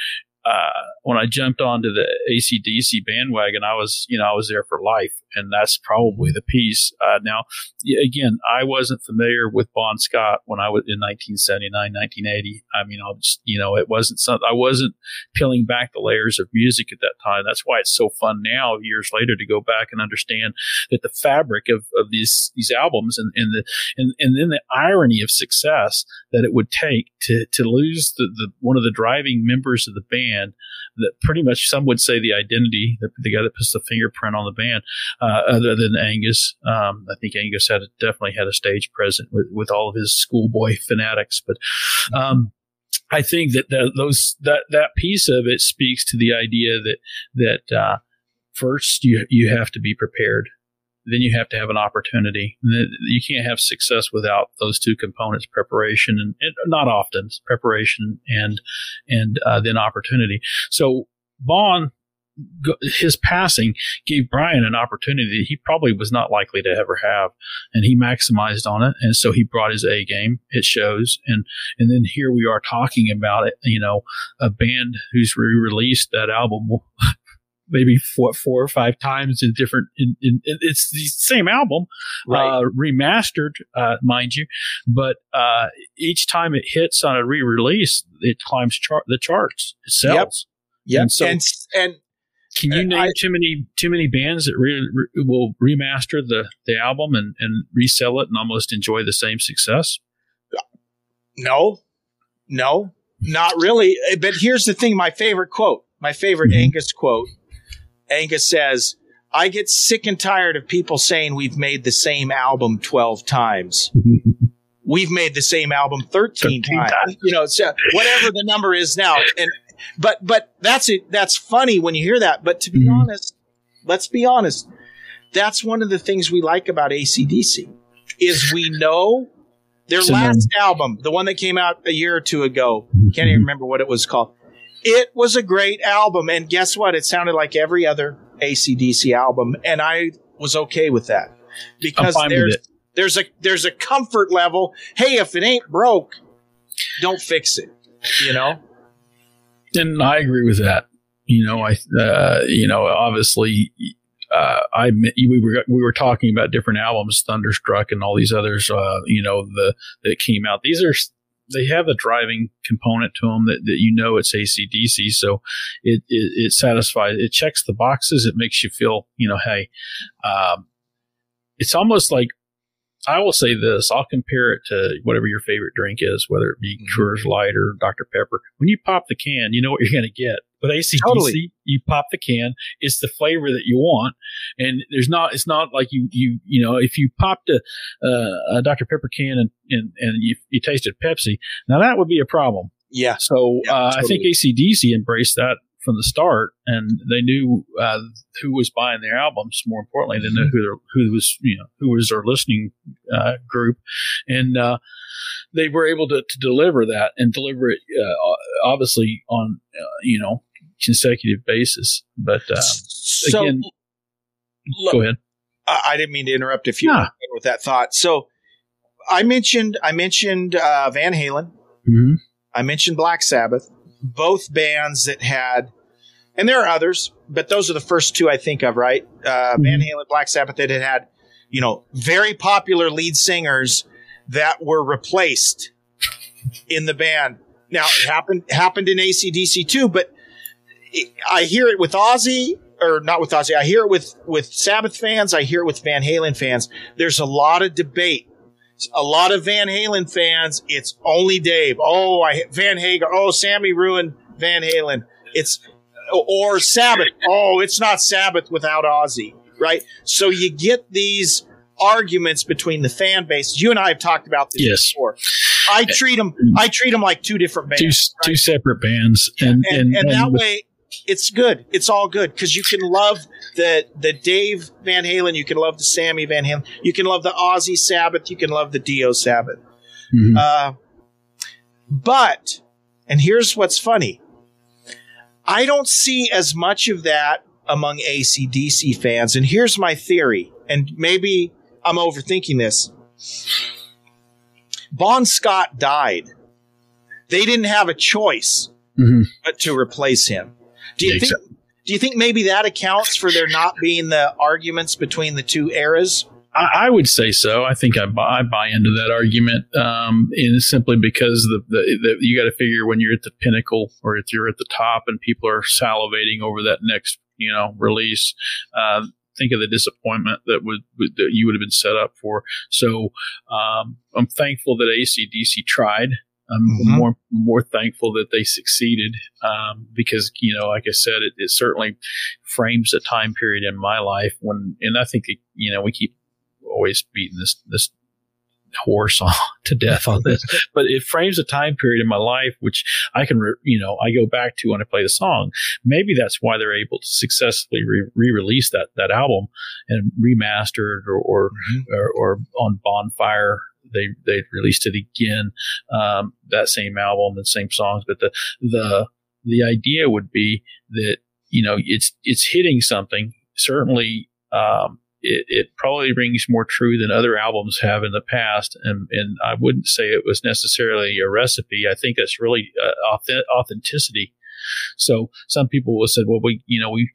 Uh, when I jumped onto the ACDC bandwagon, I was, you know, I was there for life, and that's probably the piece. Uh, now, again, I wasn't familiar with Bon Scott when I was in 1979, 1980. I mean, I'll just, you know, it wasn't something, I wasn't peeling back the layers of music at that time. That's why it's so fun now, years later, to go back and understand that the fabric of, of these, these albums and, and the, and, and then the irony of success that it would take to, to lose the, the, one of the driving members of the band that pretty much some would say the identity, the, the guy that puts the fingerprint on the band, uh, other than Angus. Um, I think Angus had definitely had a stage present with, with all of his schoolboy fanatics, but, um, I think that the, those that that piece of it speaks to the idea that that uh, first you you have to be prepared, then you have to have an opportunity. You can't have success without those two components: preparation and, and not often preparation and and uh, then opportunity. So go- his passing gave Brian an opportunity that he probably was not likely to ever have, and he maximized on it. And so he brought his A game. It shows, and and then here we are talking about it. You know, a band who's re-released that album. Maybe four, four or five times in different. In, in, in- it's the same album, uh, remastered, uh, mind you, but uh, each time it hits on a re-release, it climbs chart the charts. It sells. Yep. And so, and and can you name too many too many bands that re- re- will remaster the the album and and resell it and almost enjoy the same success? No, no, not really. Uh, But here's the thing: my favorite quote, my favorite Angus quote. Angus says, "I get sick and tired of people saying we've made the same album twelve times. we've made the same album 13, 13 times. times. You know, so whatever the number is now. And but but that's it. That's funny when you hear that. But to be mm-hmm. honest, let's be honest. That's one of the things we like about ACDC is we know their so last album, the one that came out a year or two ago. Mm-hmm. Can't even remember what it was called. It was a great album, and guess what? It sounded like every other ACDC album, and I was okay with that because there's there's a there's a comfort level. Hey, if it ain't broke, don't fix it. You know. And I agree with that. You know, I uh, you know obviously uh, I we were we were talking about different albums, Thunderstruck and all these others. Uh, you know, the that came out. These are they have a driving component to them that, that you know it's ACDC. So it, it, it satisfies, it checks the boxes. It makes you feel, you know, hey, um, it's almost like I will say this. I'll compare it to whatever your favorite drink is, whether it be mm-hmm. Coors Light or Dr. Pepper. When you pop the can, you know what you're going to get. With ACDC, totally. you pop the can. It's the flavor that you want, and there's not. It's not like you you you know if you popped a, uh, a Dr. Pepper can and and, and you, you tasted Pepsi, now that would be a problem. Yeah. So yeah, uh, totally. I think ACDC embraced that from the start, and they knew uh, who was buying their albums. More importantly, they knew who who was you know who was their listening uh, group, and uh, they were able to, to deliver that and deliver it uh, obviously on uh, you know consecutive basis. But uh, so, again, look, go ahead. I didn't mean to interrupt if you nah. with that thought. So I mentioned I mentioned Van Halen. Mm-hmm. I mentioned Black Sabbath both bands that had, and there are others, but those are the first two I think of, right? Uh, mm-hmm. Van Halen, Black Sabbath that had had, you know, very popular lead singers that were replaced in the band. Now it happened happened in ACDC too, but I hear it with Ozzy or not with Ozzy. I hear it with with Sabbath fans. I hear it with Van Halen fans. There's a lot of debate a lot of Van Halen fans, it's only Dave. Oh, I Van Hagar. Oh, Sammy ruined Van Halen. It's or Sabbath. Oh, it's not Sabbath without Ozzy, right? So you get these arguments between the fan bases. You and I have talked about this yes. before. I treat them. I treat them like two different bands, two, right? two separate bands, and and, and, and, and that way it's good. It's all good because you can love the the Dave Van Halen, you can love the Sammy Van Halen, you can love the Ozzy Sabbath, you can love the Dio Sabbath. Mm-hmm. Uh, but, and here's what's funny, I don't see as much of that among ACDC fans. And here's my theory, and maybe I'm overthinking this. Bon Scott died. They didn't have a choice mm-hmm. but to replace him. Do you think? Do you think maybe that accounts for there not being the arguments between the two eras? I, I would say so. I think I buy, I buy into that argument, um, and simply because the, the, the you got to figure when you're at the pinnacle or if you're at the top and people are salivating over that next you know release. Uh, think of the disappointment that would that you would have been set up for. So um, I'm thankful that ACDC tried I'm mm-hmm. more more thankful that they succeeded um, because you know, like I said, it, it, certainly frames a time period in my life when, and I think it, you know, we keep always beating this this horse on to death on this, but it frames a time period in my life which I can, re, you know, I go back to when I play the song. Maybe that's why they're able to successfully re release that that album and remastered or or, mm-hmm. or, or on Bonfire they they released it again, um, that same album and same songs. But the the the idea would be that you know it's it's hitting something. Certainly, um, it, it probably rings more true than other albums have in the past. And and I wouldn't say it was necessarily a recipe. I think it's really uh, authenticity. So some people will say, well, we you know we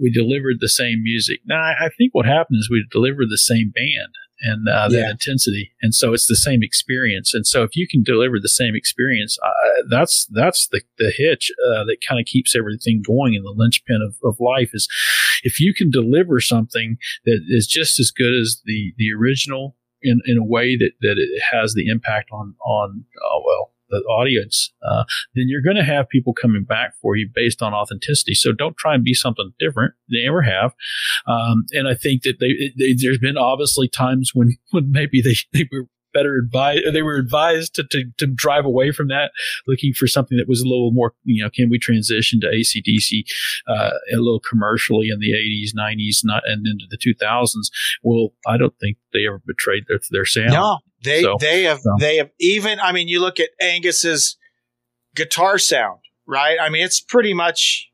we delivered the same music. Now, I think what happened is we delivered the same band and uh, that yeah. intensity. And so it's the same experience. And so if you can deliver the same experience, uh, that's that's the the hitch uh, that kind of keeps everything going. And the linchpin of, of life is if you can deliver something that is just as good as the the original in, in a way that, that it has the impact on on uh, well the audience, uh, then you're going to have people coming back for you based on authenticity. So don't try and be something different than you ever have. Um, and I think that they, they, there's been obviously times when, when maybe they, they were better advised. They were advised to, to, to drive away from that, looking for something that was a little more, you know, can we transition to ACDC uh, a little commercially in the 80s, 90s, not, and into the 2000s? Well, I don't think they ever betrayed their, their sound. No, they So, they have so. they have even. I mean, you look at Angus's guitar sound, right? I mean, it's pretty much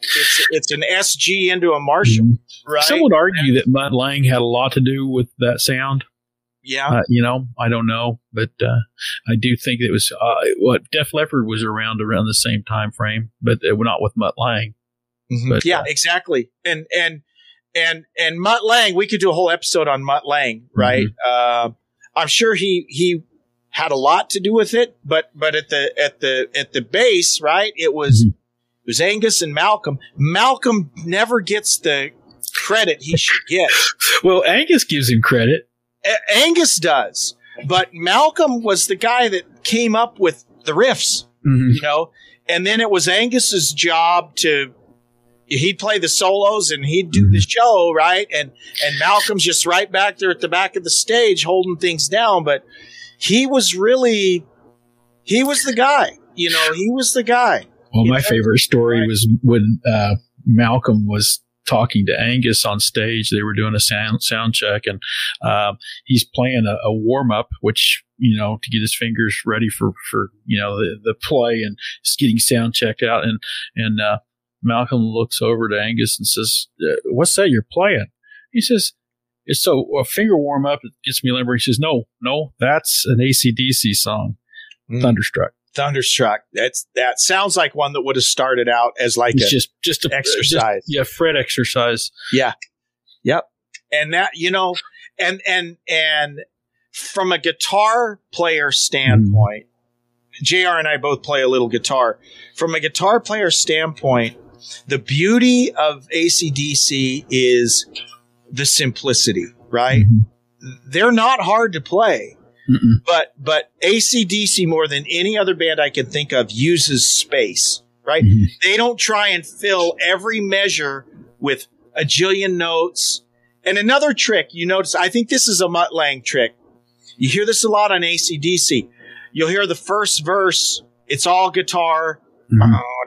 it's it's an SG into a Marshall, right? Some would argue that Mutt Lange had a lot to do with that sound. yeah, Uh, you know, I don't know, but uh, I do think it was uh, what Def Leppard was around around the same time frame, but uh, not with Mutt Lange. But yeah, exactly. And and and and Mutt Lange, we could do a whole episode on Mutt Lange, right? Uh, I'm sure he he had a lot to do with it, but but at the at the at the base, right? It was mm-hmm. it was Angus and Malcolm. Malcolm never gets the credit he should get. well, Angus gives him credit. A- Angus does, but Malcolm was the guy that came up with the riffs, mm-hmm. you know, and then it was Angus's job to he'd play the solos and he'd do the show right? And and Malcolm's just right back there at the back of the stage holding things down. But he was really he was the guy you know he was the guy. Well, my favorite story was when uh, Malcolm was talking to Angus on stage. They were doing a sound sound check, and um, he's playing a, a warm up, which you know to get his fingers ready for for you know the, the play, and just getting sound checked out. And and uh, Malcolm looks over to Angus and says, uh, "What's that you're playing?" He says. It's so a finger warm up. It gets me limber. He says, "No, no, that's an ACDC song, Thunderstruck." thunderstruck that's that sounds like one that would have started out as like It's a just just a exercise just- yeah, fret exercise. Yeah. Yep. And that, you know, and, and, and from a guitar player standpoint, JR and I both play a little guitar. From a guitar player standpoint, the beauty of ACDC is the simplicity, right? Mm-hmm. They're not hard to play. But but ACDC more than any other band I can think of uses space, right? Mm-hmm. They don't try and fill every measure with a jillion notes. And another trick you notice, I think this is a Mutt Lange trick. You hear this a lot on ACDC. You'll hear the first verse, it's all guitar. Mm-hmm. Oh,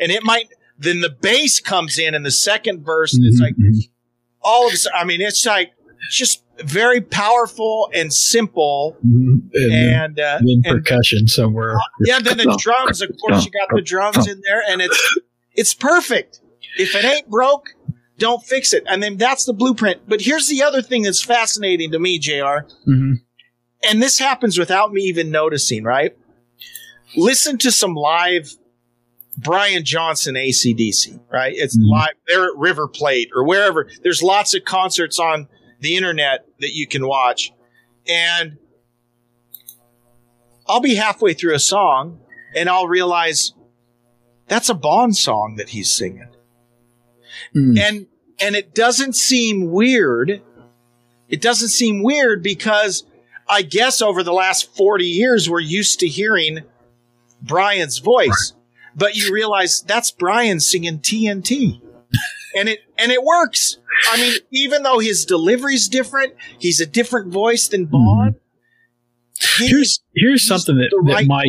And it might, then the bass comes in in the second verse and it's like, all of a sudden, I mean, it's like just very powerful and simple. and, then- And, uh, and- percussion somewhere. yeah, then the drums, of course, you got the drums in there, and it's it's perfect. If it ain't broke, don't fix it. And then that's the blueprint. But here's the other thing that's fascinating to me, Jr. Mm-hmm. And this happens without me even noticing. Right? Listen to some live Brian Johnson ACDC. Right? It's mm-hmm. live. They're at River Plate or wherever. There's lots of concerts on the internet that you can watch, and I'll be halfway through a song and I'll realize that's a Bon song that he's singing. Mm. And and it doesn't seem weird. It doesn't seem weird because I guess over the last 40 years we're used to hearing Brian's voice. But you realize that's Brian singing TNT. and it and it works. I mean, even though his delivery's different, he's a different voice than mm-hmm. Bon. Here's here's something that, the that right might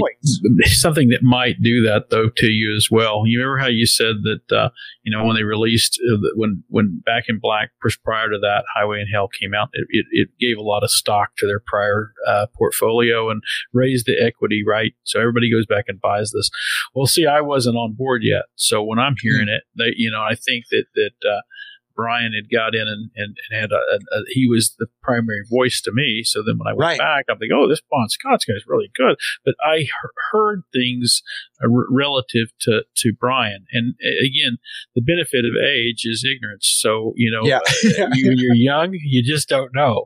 something that might do that though to you as well. You remember how you said that uh, you know when they released uh, when when Back in Black prior to that Highway and Hell came out, it, it, it gave a lot of stock to their prior uh, portfolio and raised the equity right. So everybody goes back and buys this. Well, see, I wasn't on board yet, so when I'm hearing it, they, you know, I think that that. Brian had got in and, and, and had a, a, a, he was the primary voice to me. So then when I went back, I'm like, oh, this Bon Scott's guy's really good. But I he- heard things uh, r- relative to, to Brian. And uh, again, the benefit of age is ignorance. So, you know, Yeah. uh, you, when you're young, you just don't know.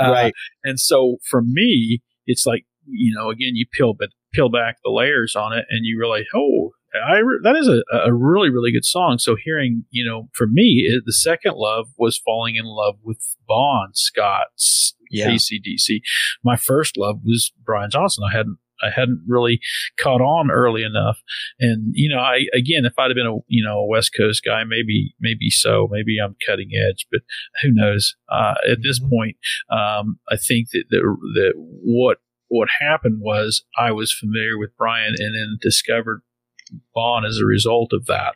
Uh, Right. And so for me, it's like, you know, again, you peel, but peel back the layers on it and you realize, oh, I that is a, a really really good song. So hearing you know for me it, the second love was falling in love with Bon Scott's Yeah. ACDC. My first love was Brian Johnson. I hadn't I hadn't really caught on early enough. And you know, I again, if I'd have been a you know a West Coast guy, maybe maybe so, maybe I'm cutting edge, but who knows? Uh, at this point, um, I think that that, that what what happened was I was familiar with Brian and then discovered Bon as a result of that.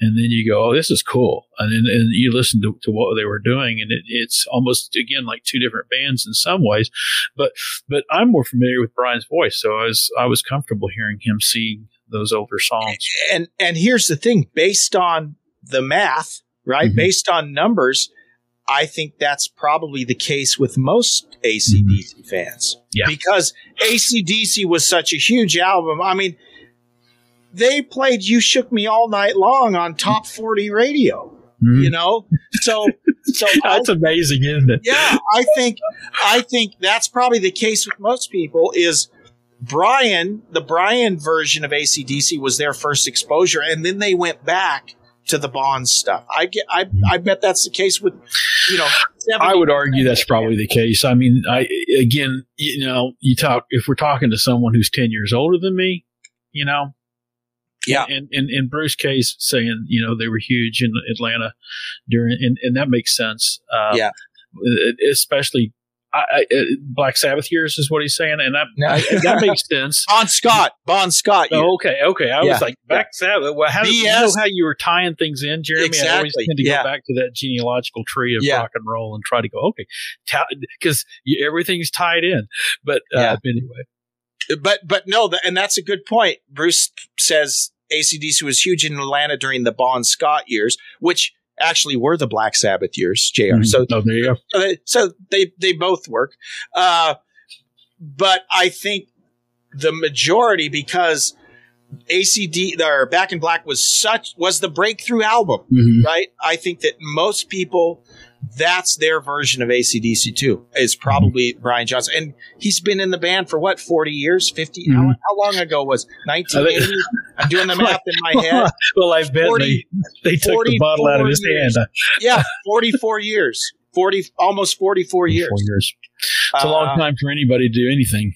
And then you go, oh, this is cool. And then and you listen to, to what they were doing, and it, it's almost again like two different bands in some ways. But but I'm more familiar with Brian's voice, so I was I was comfortable hearing him sing those older songs. And and here's the thing, based on the math, right? Mm-hmm. Based on numbers, I think that's probably the case with most ACDC fans. Mm-hmm. Yeah. Because ACDC was such a huge album. I mean, they played You Shook Me All Night Long on top 40 radio. You know? So so Mm-hmm. That's amazing, isn't it? yeah, I think I think that's probably the case with most people is Brian, the Brian version of ACDC was their first exposure, and then they went back to the Bon stuff. I get I I bet that's the case with you know I would argue that's probably the case. I mean, I again, you know, you talk if we're talking to someone who's ten years older than me, you know, yeah. And in Bruce case, saying you know they were huge in Atlanta during, and, and that makes sense. Uh, Yeah. especially. I, I, Black Sabbath years is what he's saying, and that I, that makes sense. Bon Scott, Bon Scott. Oh, okay, okay. I Yeah, was like Black Sabbath. Well, how, you know how you were tying things in, Jeremy? I always tend to yeah. go back to that genealogical tree of Yeah. rock and roll and try to go okay, because everything's tied in. But uh, Yeah. anyway, but but no, th- and that's a good point. Bruce says ACDC was huge in Atlanta during the Bon Scott years, which actually were the Black Sabbath years, junior Mhm. So oh, there you go. so they, so they they both work. Uh, but I think the majority because ACD or Back in Black was such was the breakthrough album, Mhm. right? I think that most people that's their version of ACDC too is probably Brian Johnson, and he's been in the band for what forty years, 50 How, Mhm. how long ago was nineteen eighty? I'm doing the math in my head. well, I bet 40 they, they took the bottle out of his years. hand. Yeah, forty four years, forty almost forty four years. Four years. It's a long Uh, time for anybody to do anything.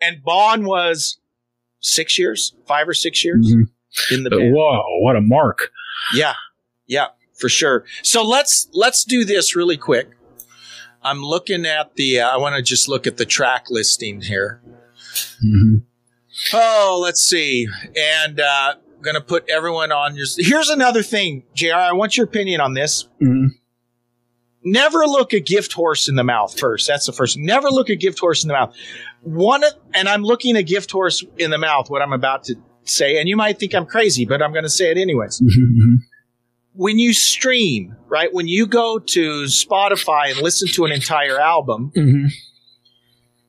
and Bon was six years, five or six years Mhm. in the But band. whoa, what a mark! Yeah, yeah, for sure. So let's let's do this really quick. I'm looking at the. Uh, I want to just look at the track listing here. Mhm. Oh, let's see, and uh, I'm gonna put everyone on your. Here's another thing, Jr. I want your opinion on this. Mhm. Never look a gift horse in the mouth first. That's the first. Never look a gift horse in the mouth. One, and I'm looking a gift horse in the mouth. What I'm about to say, and you might think I'm crazy, but I'm going to say it anyways. Mhm. When you stream, right? When you go to Spotify and listen to an entire album, Mhm.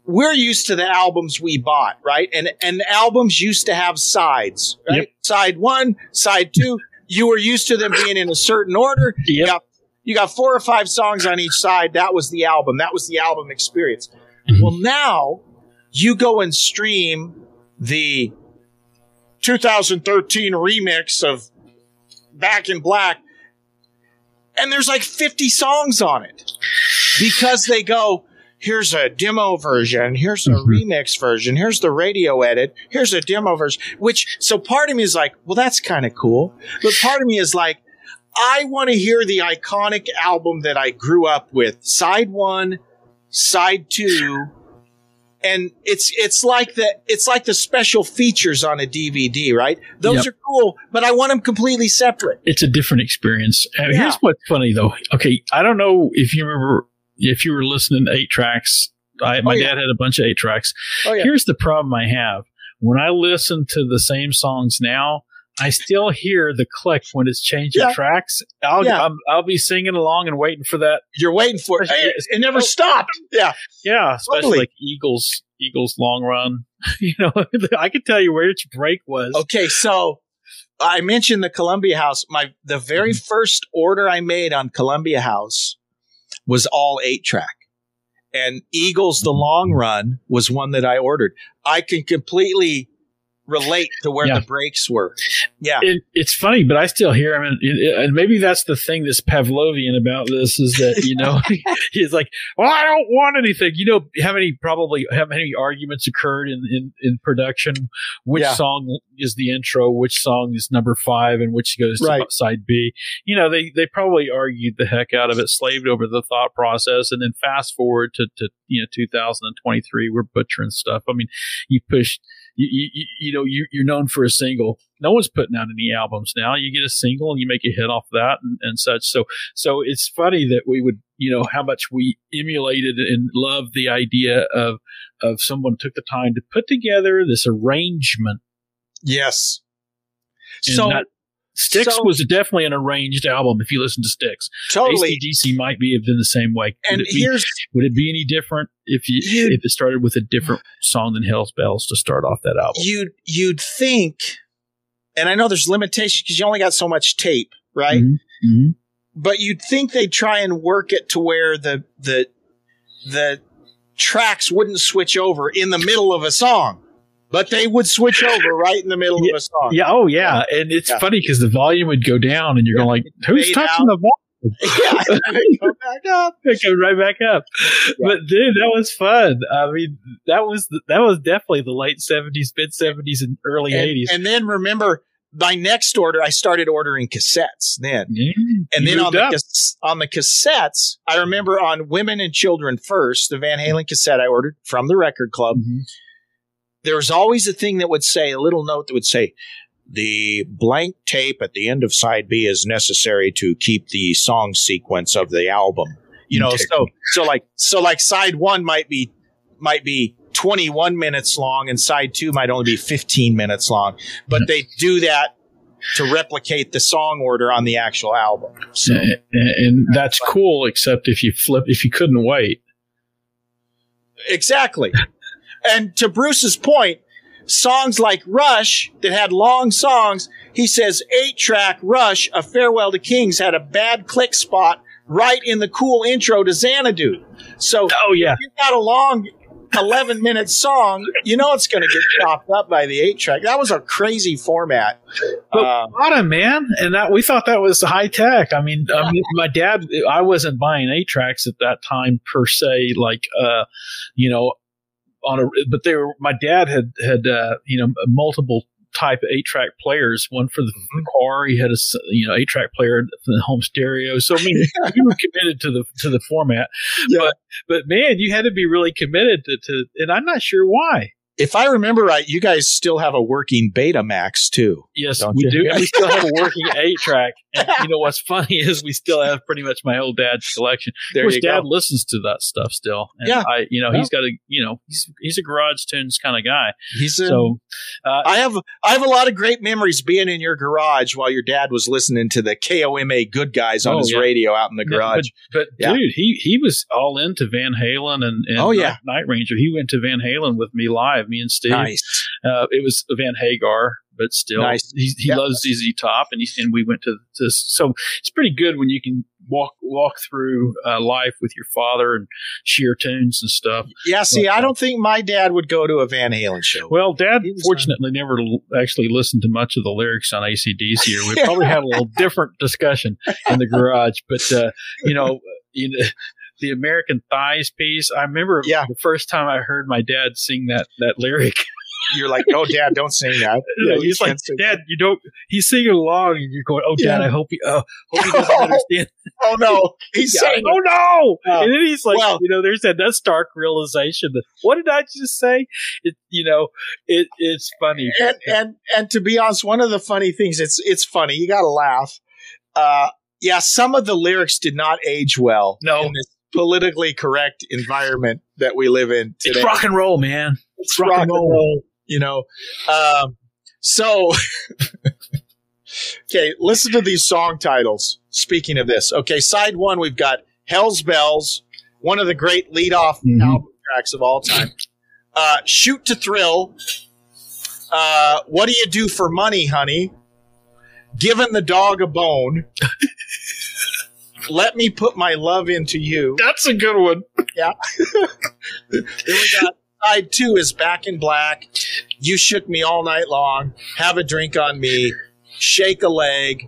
we're used to the albums we bought, right? And and albums used to have sides, right? Yep. Side one, side two. You were used to them being in a certain order. You Yep. got you got four or five songs on each side. That was the album. That was the album experience. Mhm. Well, now you go and stream the 2013 remix of Back in Black, and there's like 50 songs on it because they go, here's a demo version, here's a mm-hmm. remix version, here's the radio edit, here's a demo version, which, so part of me is like, well, that's kind of cool. But part of me is like, I want to hear the iconic album that I grew up with. Side one, side two, and it's it's like the it's like the special features on a DVD, right? Those Yep. are cool, but I want them completely separate. It's a different experience. And Yeah. Here's what's funny though. Okay, I don't know if you remember if you were listening to eight tracks. I, my Oh, yeah. dad had a bunch of eight tracks. Oh yeah, Here's the problem I have. When I listen to the same songs now, I still hear the click when it's changing Yeah. tracks. I'll, Yeah. I'm, I'll be singing along and waiting for that. you're waiting for it. It, it never oh. stopped. Yeah, Yeah, especially Totally. like Eagles, Eagles long run. you know, I can tell you where each break was. Okay, so I mentioned the Columbia House. My the very mm-hmm. first order I made on Columbia House was all eight track. And Eagles the mm-hmm. Long Run was one that I ordered. I can completely relate to where Yeah. the breaks were. Yeah. It, it's funny, but I still hear him, and, and maybe that's the thing that's Pavlovian about this is that you know he's like, "Well, I don't want anything." You know how many probably how many arguments occurred in in, in production? Which Yeah. song is the intro? Which song is number five, and which goes to side B? You know, they they probably argued the heck out of it, slaved over the thought process, and then fast forward to to you know 2023, we're butchering stuff. I mean, you push you, you, you know you, you're known for a single. No one's putting out any albums now. You get a single and you make a hit off that and, and such. So so it's funny that we would you know how much we emulated and loved the idea of of someone took the time to put together this arrangement. Yes. So that- Styx so- was definitely an arranged album. If you listen to Styx, Totally. ACDC might be have been the same way. And would it be, here's- would it be any different if you if it started with a different song than Hell's Bells to start off that album? you'd you'd think, and I know there's limitations because you only got so much tape, right? Mhm. But you'd think they'd try and work it to where the the the tracks wouldn't switch over in the middle of a song, but they would switch over right in the middle of a song. Yeah. Oh, yeah. And it's Yeah. funny because the volume would go down, and you're going like, "Who's touching out. the volume?" yeah, go back up. Right back up. But dude, that was fun. I mean, that was that was definitely the late seventies, mid seventies, and early eighties. and then remember, my next order, I started ordering cassettes then. and then on the, on the cassettes, I remember on Women and Children First, the Van Halen cassette I ordered from the record club, Mm-hmm. There was always a thing that would say, a little note that would say, the blank tape at the end of side B is necessary to keep the song sequence of the album. You know, so so like so like side one might be might be 21 minutes long and side two might only be 15 minutes long. But they do that to replicate the song order on the actual album. So and, and that's cool, except if you flip, if you couldn't wait. Exactly. And to Bruce's point, songs like Rush that had long songs, he says eight track Rush, A Farewell to Kings had a bad click spot right in the cool intro to Xanadu. So oh yeah, if you've got a long 11 minute song, you know it's going to get chopped up by the eight track. That was a crazy format. But Um, bottom man, and that we thought that was high tech. I mean, I mean, my dad, I wasn't buying eight tracks at that time per se. Like, uh, you know, on a, but they were. My dad had had uh, you know multiple type eight track players. One for the Mm-hmm. car. He had a you know eight track player for the home stereo. So I mean, we were committed to the to the format. But but man, you had to be really committed to, to and I'm not sure why. If I remember right, you guys still have a working Betamax too. Yes, we you? do. And we still have a working eight track. And you know what's funny is we still have pretty much my old dad's collection. There of course, you dad go. listens to that stuff still. And Yeah. I, you know, Well. he's got a, you know, he's he's a garage tunes kind of guy. He's a, So, uh, I have I have a lot of great memories being in your garage while your dad was listening to the KOMA Good Guys on Oh, his yeah. radio out in the garage. But, but Yeah. dude, he he was all into Van Halen and, and Oh, yeah. Night Ranger. He went to Van Halen with me live, me and Steve. Nice. Uh, it was Van Hagar, but still, Nice. he, he Yeah. loves ZZ Top, and he, and we went to this. So it's pretty good when you can walk walk through uh, life with your father and share tunes and stuff. Yeah, see, I don't think my dad would go to a Van Halen show. Well, Dad fortunately never l- actually listened to much of the lyrics on ACDC, or we probably had a little different discussion in the garage. But uh, you know, you know, the American Thighs piece. I remember the first time I heard my dad sing that that lyric. You're like, oh, Dad, don't sing that. Yeah, Yeah, he's like, Dad, you don't. He's singing along, and you're going, "Oh, Dad, Yeah. I hope he, oh, hope he doesn't understand." oh no, he's Yeah, saying, "Oh no!" Oh. and then he's like, Well- you know, there's that that stark realization that what did I just say? It, you know, it it's funny. and and and to be honest, one of the funny things it's it's funny. You got to laugh. Uh, yeah, some of the lyrics did not age well. No. in this politically correct environment that we live in today. it's rock and roll, man. It's rock, and roll. You know, um, so okay. Listen to these song titles. Speaking of this, okay, side one we've got "Hell's Bells," one of the great lead-off Mhm. album tracks of all time. Uh, "Shoot to Thrill." Uh, what do you do for money, honey? Giving the dog a bone. Let me put my love into you. That's a good one. Yeah. then we got side two is Back in Black. You shook me all night long. Have a drink on me. Shake a leg.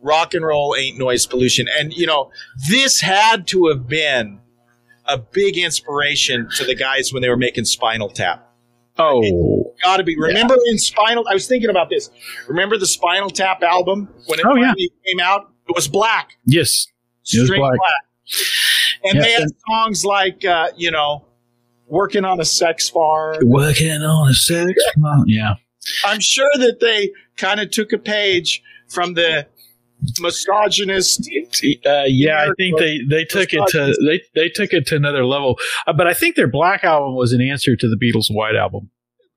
Rock and roll ain't noise pollution. And you know, this had to have been a big inspiration to the guys when they were making Spinal Tap. Oh, Got to be. Remember in Spinal? I was thinking about this. Remember the Spinal Tap album when it Oh, yeah. came out? It was black, yes, straight black. black. And they had songs like, uh, you know, "Working on a Sex Farm." Working on a sex. farm. Yeah. I'm sure that they kind of took a page from the misogynist. Uh, yeah, I think they, they took it to they they took it to another level. Uh, but I think their Black album was an answer to the Beatles' White album.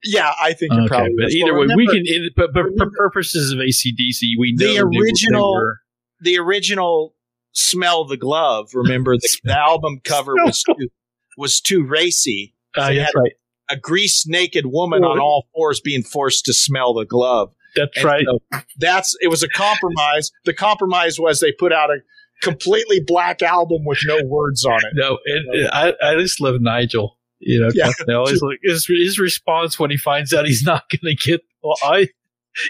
Yeah, I think Okay, probably. but either way, remember, we can. But but for purposes of ACDC, we know the they were- they original, were- the original "Smell the Glove." Remember the, the album cover was too, was too racy. Uh, that's right. A greased naked woman on all fours being forced to smell the glove. That's And right. so that's it was a compromise. The compromise was they put out a completely black album with no words on it. No, and I, I just love Nigel. You know, Yeah. Always look his his response when he finds out he's not going to get. Well, I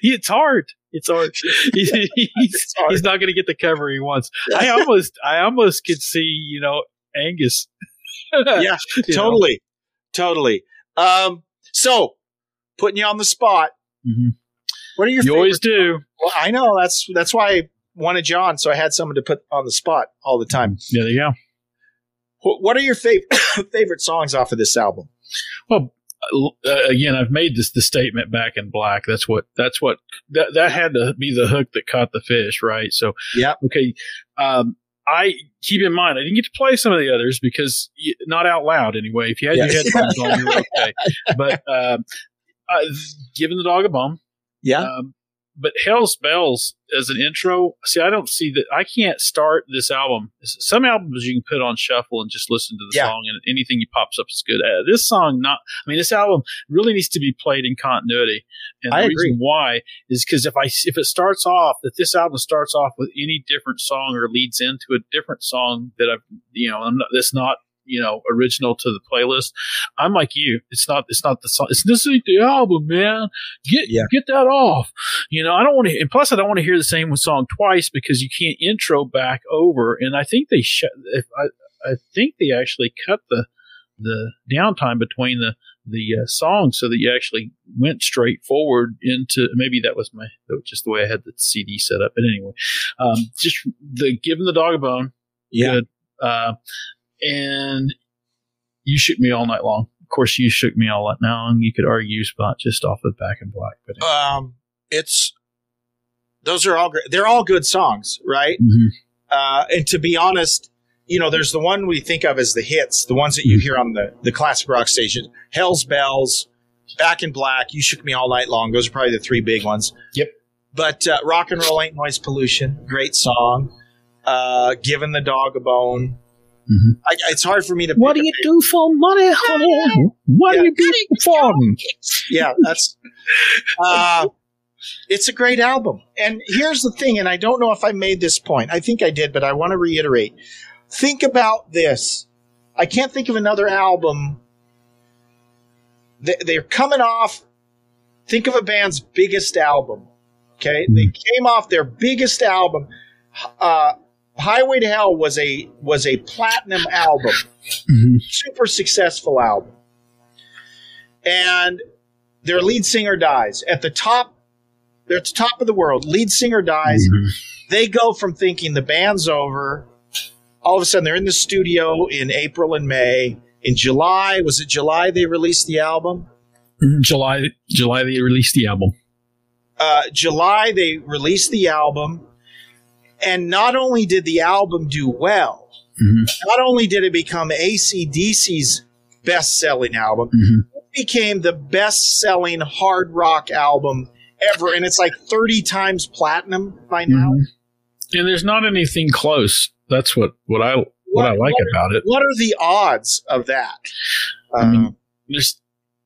it's hard. It's hard. He- he's, he's not going to get the cover he wants. I almost I almost could see you know Angus. yeah, You know? totally, totally. Um, so putting you on the spot. Mhm. What are your? You always do. Well, I know that's that's why I wanted you on, so I had someone to put on the spot all the time. Yeah, there you go. What, what are your favorite favorite songs off of this album? Well, uh, again, I've made this the statement back in black. That's what that's what that that had to be the hook that caught the fish, right? So yeah, okay. Um, I keep in mind I didn't get to play some of the others because not out loud anyway. If you had Yeah. your headphones on, you were okay. But um, uh, giving the dog a bone. Yeah. Um, but Hell's Bells as an intro, see, I don't see that. I can't start this album. Some albums you can put on shuffle and just listen to the Yeah. song, and anything you pops up is good. Uh, this song, not. I mean, this album really needs to be played in continuity. And I the agree. reason why is because if I if it starts off that this album starts off with any different song or leads into a different song that I've you know I'm not, that's not you know original to the playlist. I'm like you. It's not. It's not the song. It's this ain't the album, man. Get get that off. You know, I don't want to. And plus, I don't want to hear the same song twice because you can't intro back over. And I think they shut. If I, I think they actually cut the the downtime between the the uh, songs so that you actually went straight forward into maybe that was my that was just the way I had the CD set up. But anyway, um, just the giving the dog a bone. Yeah. Good. Uh, and you shook me all night long. Of course, you shook me all night long. You could argue spot just off of Back in Black, but Um, it's those are all great. They're all good songs, right? Mm-hmm. Uh, and to be honest, you know, there's the one we think of as the hits, the ones that you hear on the the classic rock station, Hell's Bells, Back in Black, You Shook Me All Night Long. Those are probably the three big ones. Yep. But uh, Rock and Roll Ain't Noise Pollution, great song. Uh, Giving the Dog a Bone. I, it's hard for me to. What do you do for money, honey? What do you do for them? yeah, that's. Uh, it's a great album. And here's the thing, and I don't know if I made this point. I think I did, but I want to reiterate. Think about this. I can't think of another album. They- They're coming off. Think of a band's biggest album. Okay, they came off their biggest album. Uh, Highway to Hell was a was a platinum album, super successful album and their lead singer dies at the top. They're at the top of the world. Lead singer dies. They go from thinking the band's over. All of a sudden, they're in the studio in April and May. In July, was it July they released the album? Mm-hmm. July, July they released the album. Uh, July they released the album, and not only did the album do well, mm-hmm. not only did it become AC/DC's best-selling album, mm-hmm. it became the best-selling hard rock album ever, and it's like 30 times platinum by now. Mm-hmm. And there's not anything close. That's what what I what, I like what- about it. What are the odds of that? I mean, um, there's.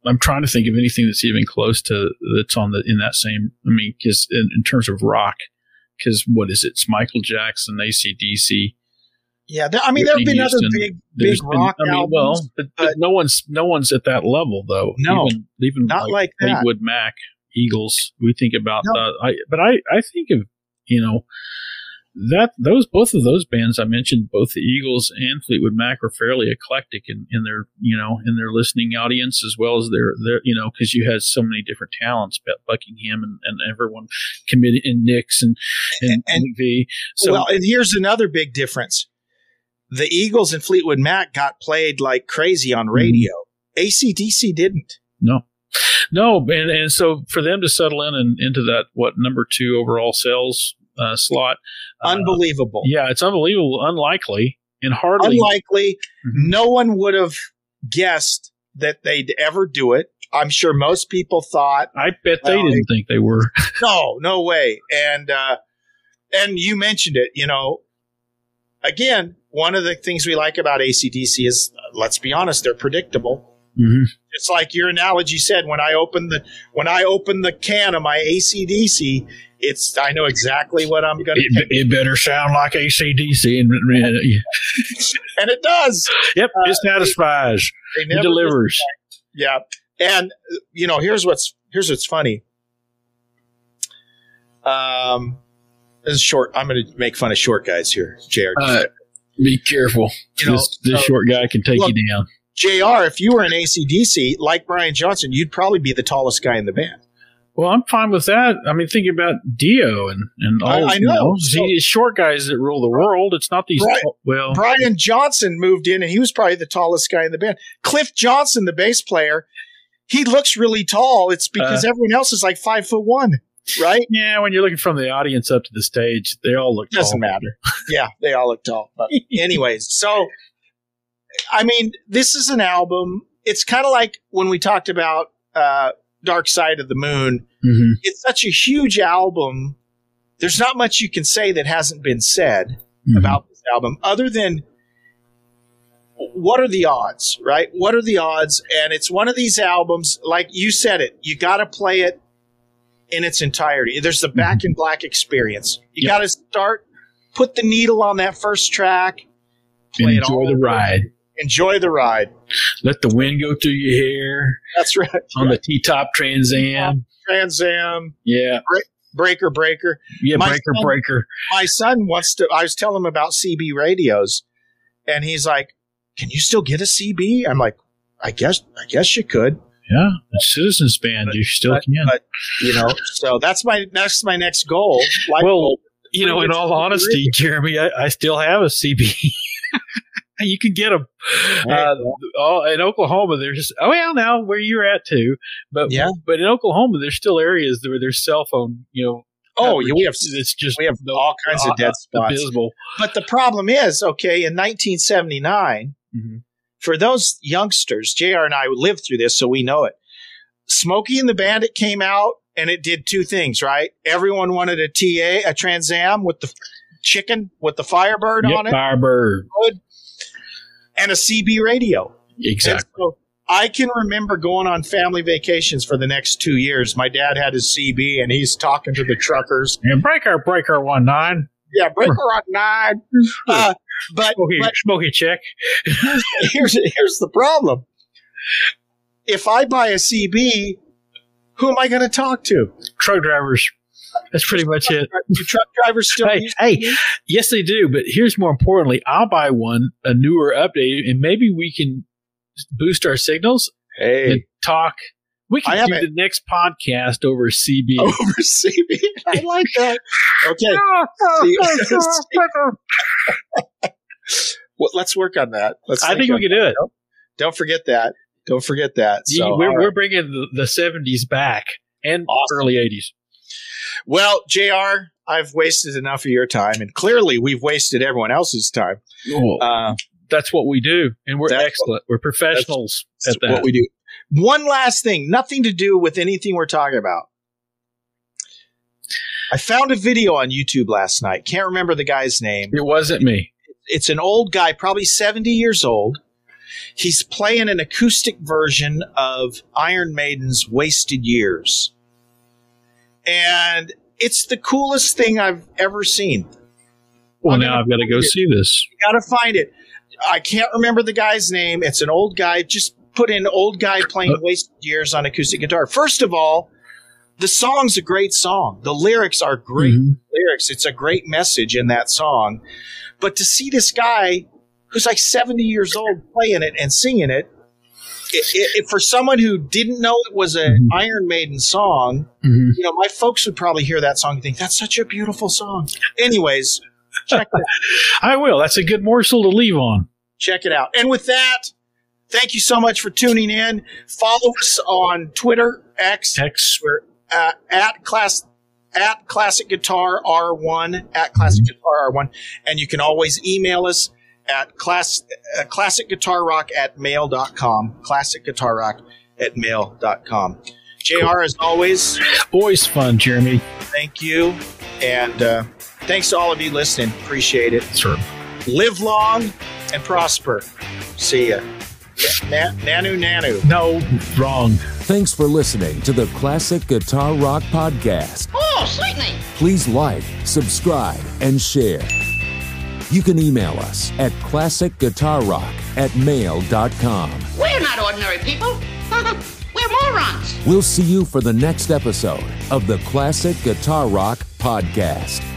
I'm trying to think of anything that's even close to that's on the in that same. I mean, because in, in terms of rock, because what is it? It's Michael Jackson, AC/DC, Yeah, there, I mean, there have been other big, There's big been- rock I mean, albums. well, but, but no one's no one's at that level though. No, even, even not like that. Fleetwood Mac, Eagles. We think about No. I but I I think of you know that those both of those bands I mentioned, both the Eagles and Fleetwood Mac, are fairly eclectic in, in their you know in their listening audience as well as their their you know because you had so many different talents, Buck- Buckingham and, and everyone committed and Nicks and and, and V. So well, and here's another big difference: the Eagles and Fleetwood Mac got played like crazy on Mm-hmm. radio. AC/DC didn't. No. No, and, and so for them to settle in and into that what number two overall sales uh, slot, uh, Unbelievable. yeah, it's unbelievable, unlikely, and hardly Unlikely. Mm-hmm. No one would have guessed that they'd ever do it. I'm sure most people thought. I bet they Uh, didn't think they were. no, no way. And uh, and you mentioned it. You know, again, one of the things we like about AC/DC is, uh, let's be honest, they're predictable. Mm-hmm. It's like your analogy said when I opened the when I opened the can of my AC/DC, it's I know exactly what I'm going to It, it better sound like AC/DC, and and it does. Yep, it satisfies. They It delivers. Yeah, and uh, you know, here's what's here's what's funny. Um, this is short. I'm going to make fun of short guys here, Jr. Uh, be careful. You know, this this so- short guy can take Look, you down. Jr. If you were an AC/DC like Brian Johnson, you'd probably be the tallest guy in the band. Well, I'm fine with that. I mean, think about Dio and and all. I- I you know. See, it's short guys that rule the world. It's not these. Brian- tall- well, Brian Johnson moved in, and he was probably the tallest guy in the band. Cliff Johnson, the bass player, he looks really tall. It's because Uh, everyone else is like five foot one, right? yeah, when you're looking from the audience up to the stage, they all look. Doesn't tall. matter. Yeah, they all look tall. But anyways, so I mean, this is an album. It's kind of like when we talked about uh, Dark Side of the Moon. Mhm. It's such a huge album. There's not much you can say that hasn't been said Mhm. about this album, other than what are the odds, right? What are the odds? And it's one of these albums, like you said it, you got to play it in its entirety. There's the back in black experience. You got to start, put the needle on that first track, play it enjoy all the ride. Enjoy the ride. Let the wind go through your hair That's right. on the T-top Trans Am. Trans Am, Yeah, breaker, breaker. yeah, My breaker, son- breaker. My son wants to. I was telling him about CB radios, and he's like, "Can you still get a CB?" I'm like, "I guess, I guess you could." Yeah, Citizens band. you still but, can. but you know, so that's my that's my next goal. Life well, goal. you know, in all honesty, Jeremy, I, I still have a CB. you can get them. Uh, oh, in Oklahoma, there's just oh well now where you're at too, but Yeah. but in Oklahoma, there's still areas where there's cell phone. You know, Oh, yeah, we have it's just we have all kinds of dead spots. abysmal. But the problem is, okay, in 1979, Mhm. for those youngsters, JR and I lived through this, so we know it. Smokey and the Bandit came out and it did two things, right? Everyone wanted a TA, a Trans Am with the chicken with the Firebird Yep, on it, Firebird, Good. And a CB radio. exactly. And so I can remember going on family vacations for the next two years. My dad had his CB and he's talking to the truckers. And breaker, breaker, one nine. Yeah, breaker on nine. Uh, but, Smoky, but smoky check. here's here's the problem. If I buy a CB, who am I going to talk to? Truck drivers. That's pretty much it. Do truck drivers still Hey, use hey, yes, they do. But here's more importantly, I'll buy one, a newer update, and maybe we can boost our signals and Hey, talk. We I can do haven't- the next podcast over CB. over CB. I like that. Okay. Oh, well, let's work on that. Let's I think we on- can do it. Don't forget that. Don't forget that. So, we're, all we're bringing the, the 70s back and Awesome. early 80s. Well, Jr. I've wasted enough of your time, and clearly we've wasted everyone else's time. Well, Uh, that's what we do, and we're That's what- excellent. we're professionals That's at that. what we do. One last thing, nothing to do with anything we're talking about. I found a video on YouTube last night. Can't remember the guy's name. it wasn't me. It's an old guy, probably 70 years old. He's playing an acoustic version of Iron Maiden's Wasted Years. And it's the coolest thing I've ever seen. Well, now I've got to go see this. You got to find it. I can't remember the guy's name. It's an old guy. Just put in old guy playing wasted years on acoustic guitar. First of all, the song's a great song. The lyrics are great mm-hmm. lyrics. It's a great message in that song. But to see this guy who's like 70 years old playing it and singing it, it, it, for someone who didn't know it was an Iron Maiden song, Mhm. you know, my folks would probably hear that song and think, that's such a beautiful song. Anyways, check it out. I will. That's a good morsel to leave on. Check it out. And with that, thank you so much for tuning in. Follow us on Twitter, X, X. We're uh, at class at Classic Guitar R1 at Classic Guitar R1, and you can always email us at class uh, classic guitar rock at mail.com classic guitar rock at mail.com jr as always Always fun, Jeremy. thank you and uh, thanks to all of you listening appreciate it Sure. live long and prosper see ya Na- nanu nanu No, wrong. Thanks for listening to the Classic Guitar Rock Podcast. Oh, sweetney. Please like, subscribe, and share. You can email us at classicguitarrock at mail.com. We're not ordinary people. We're morons. We'll see you for the next episode of the Classic Guitar Rock Podcast.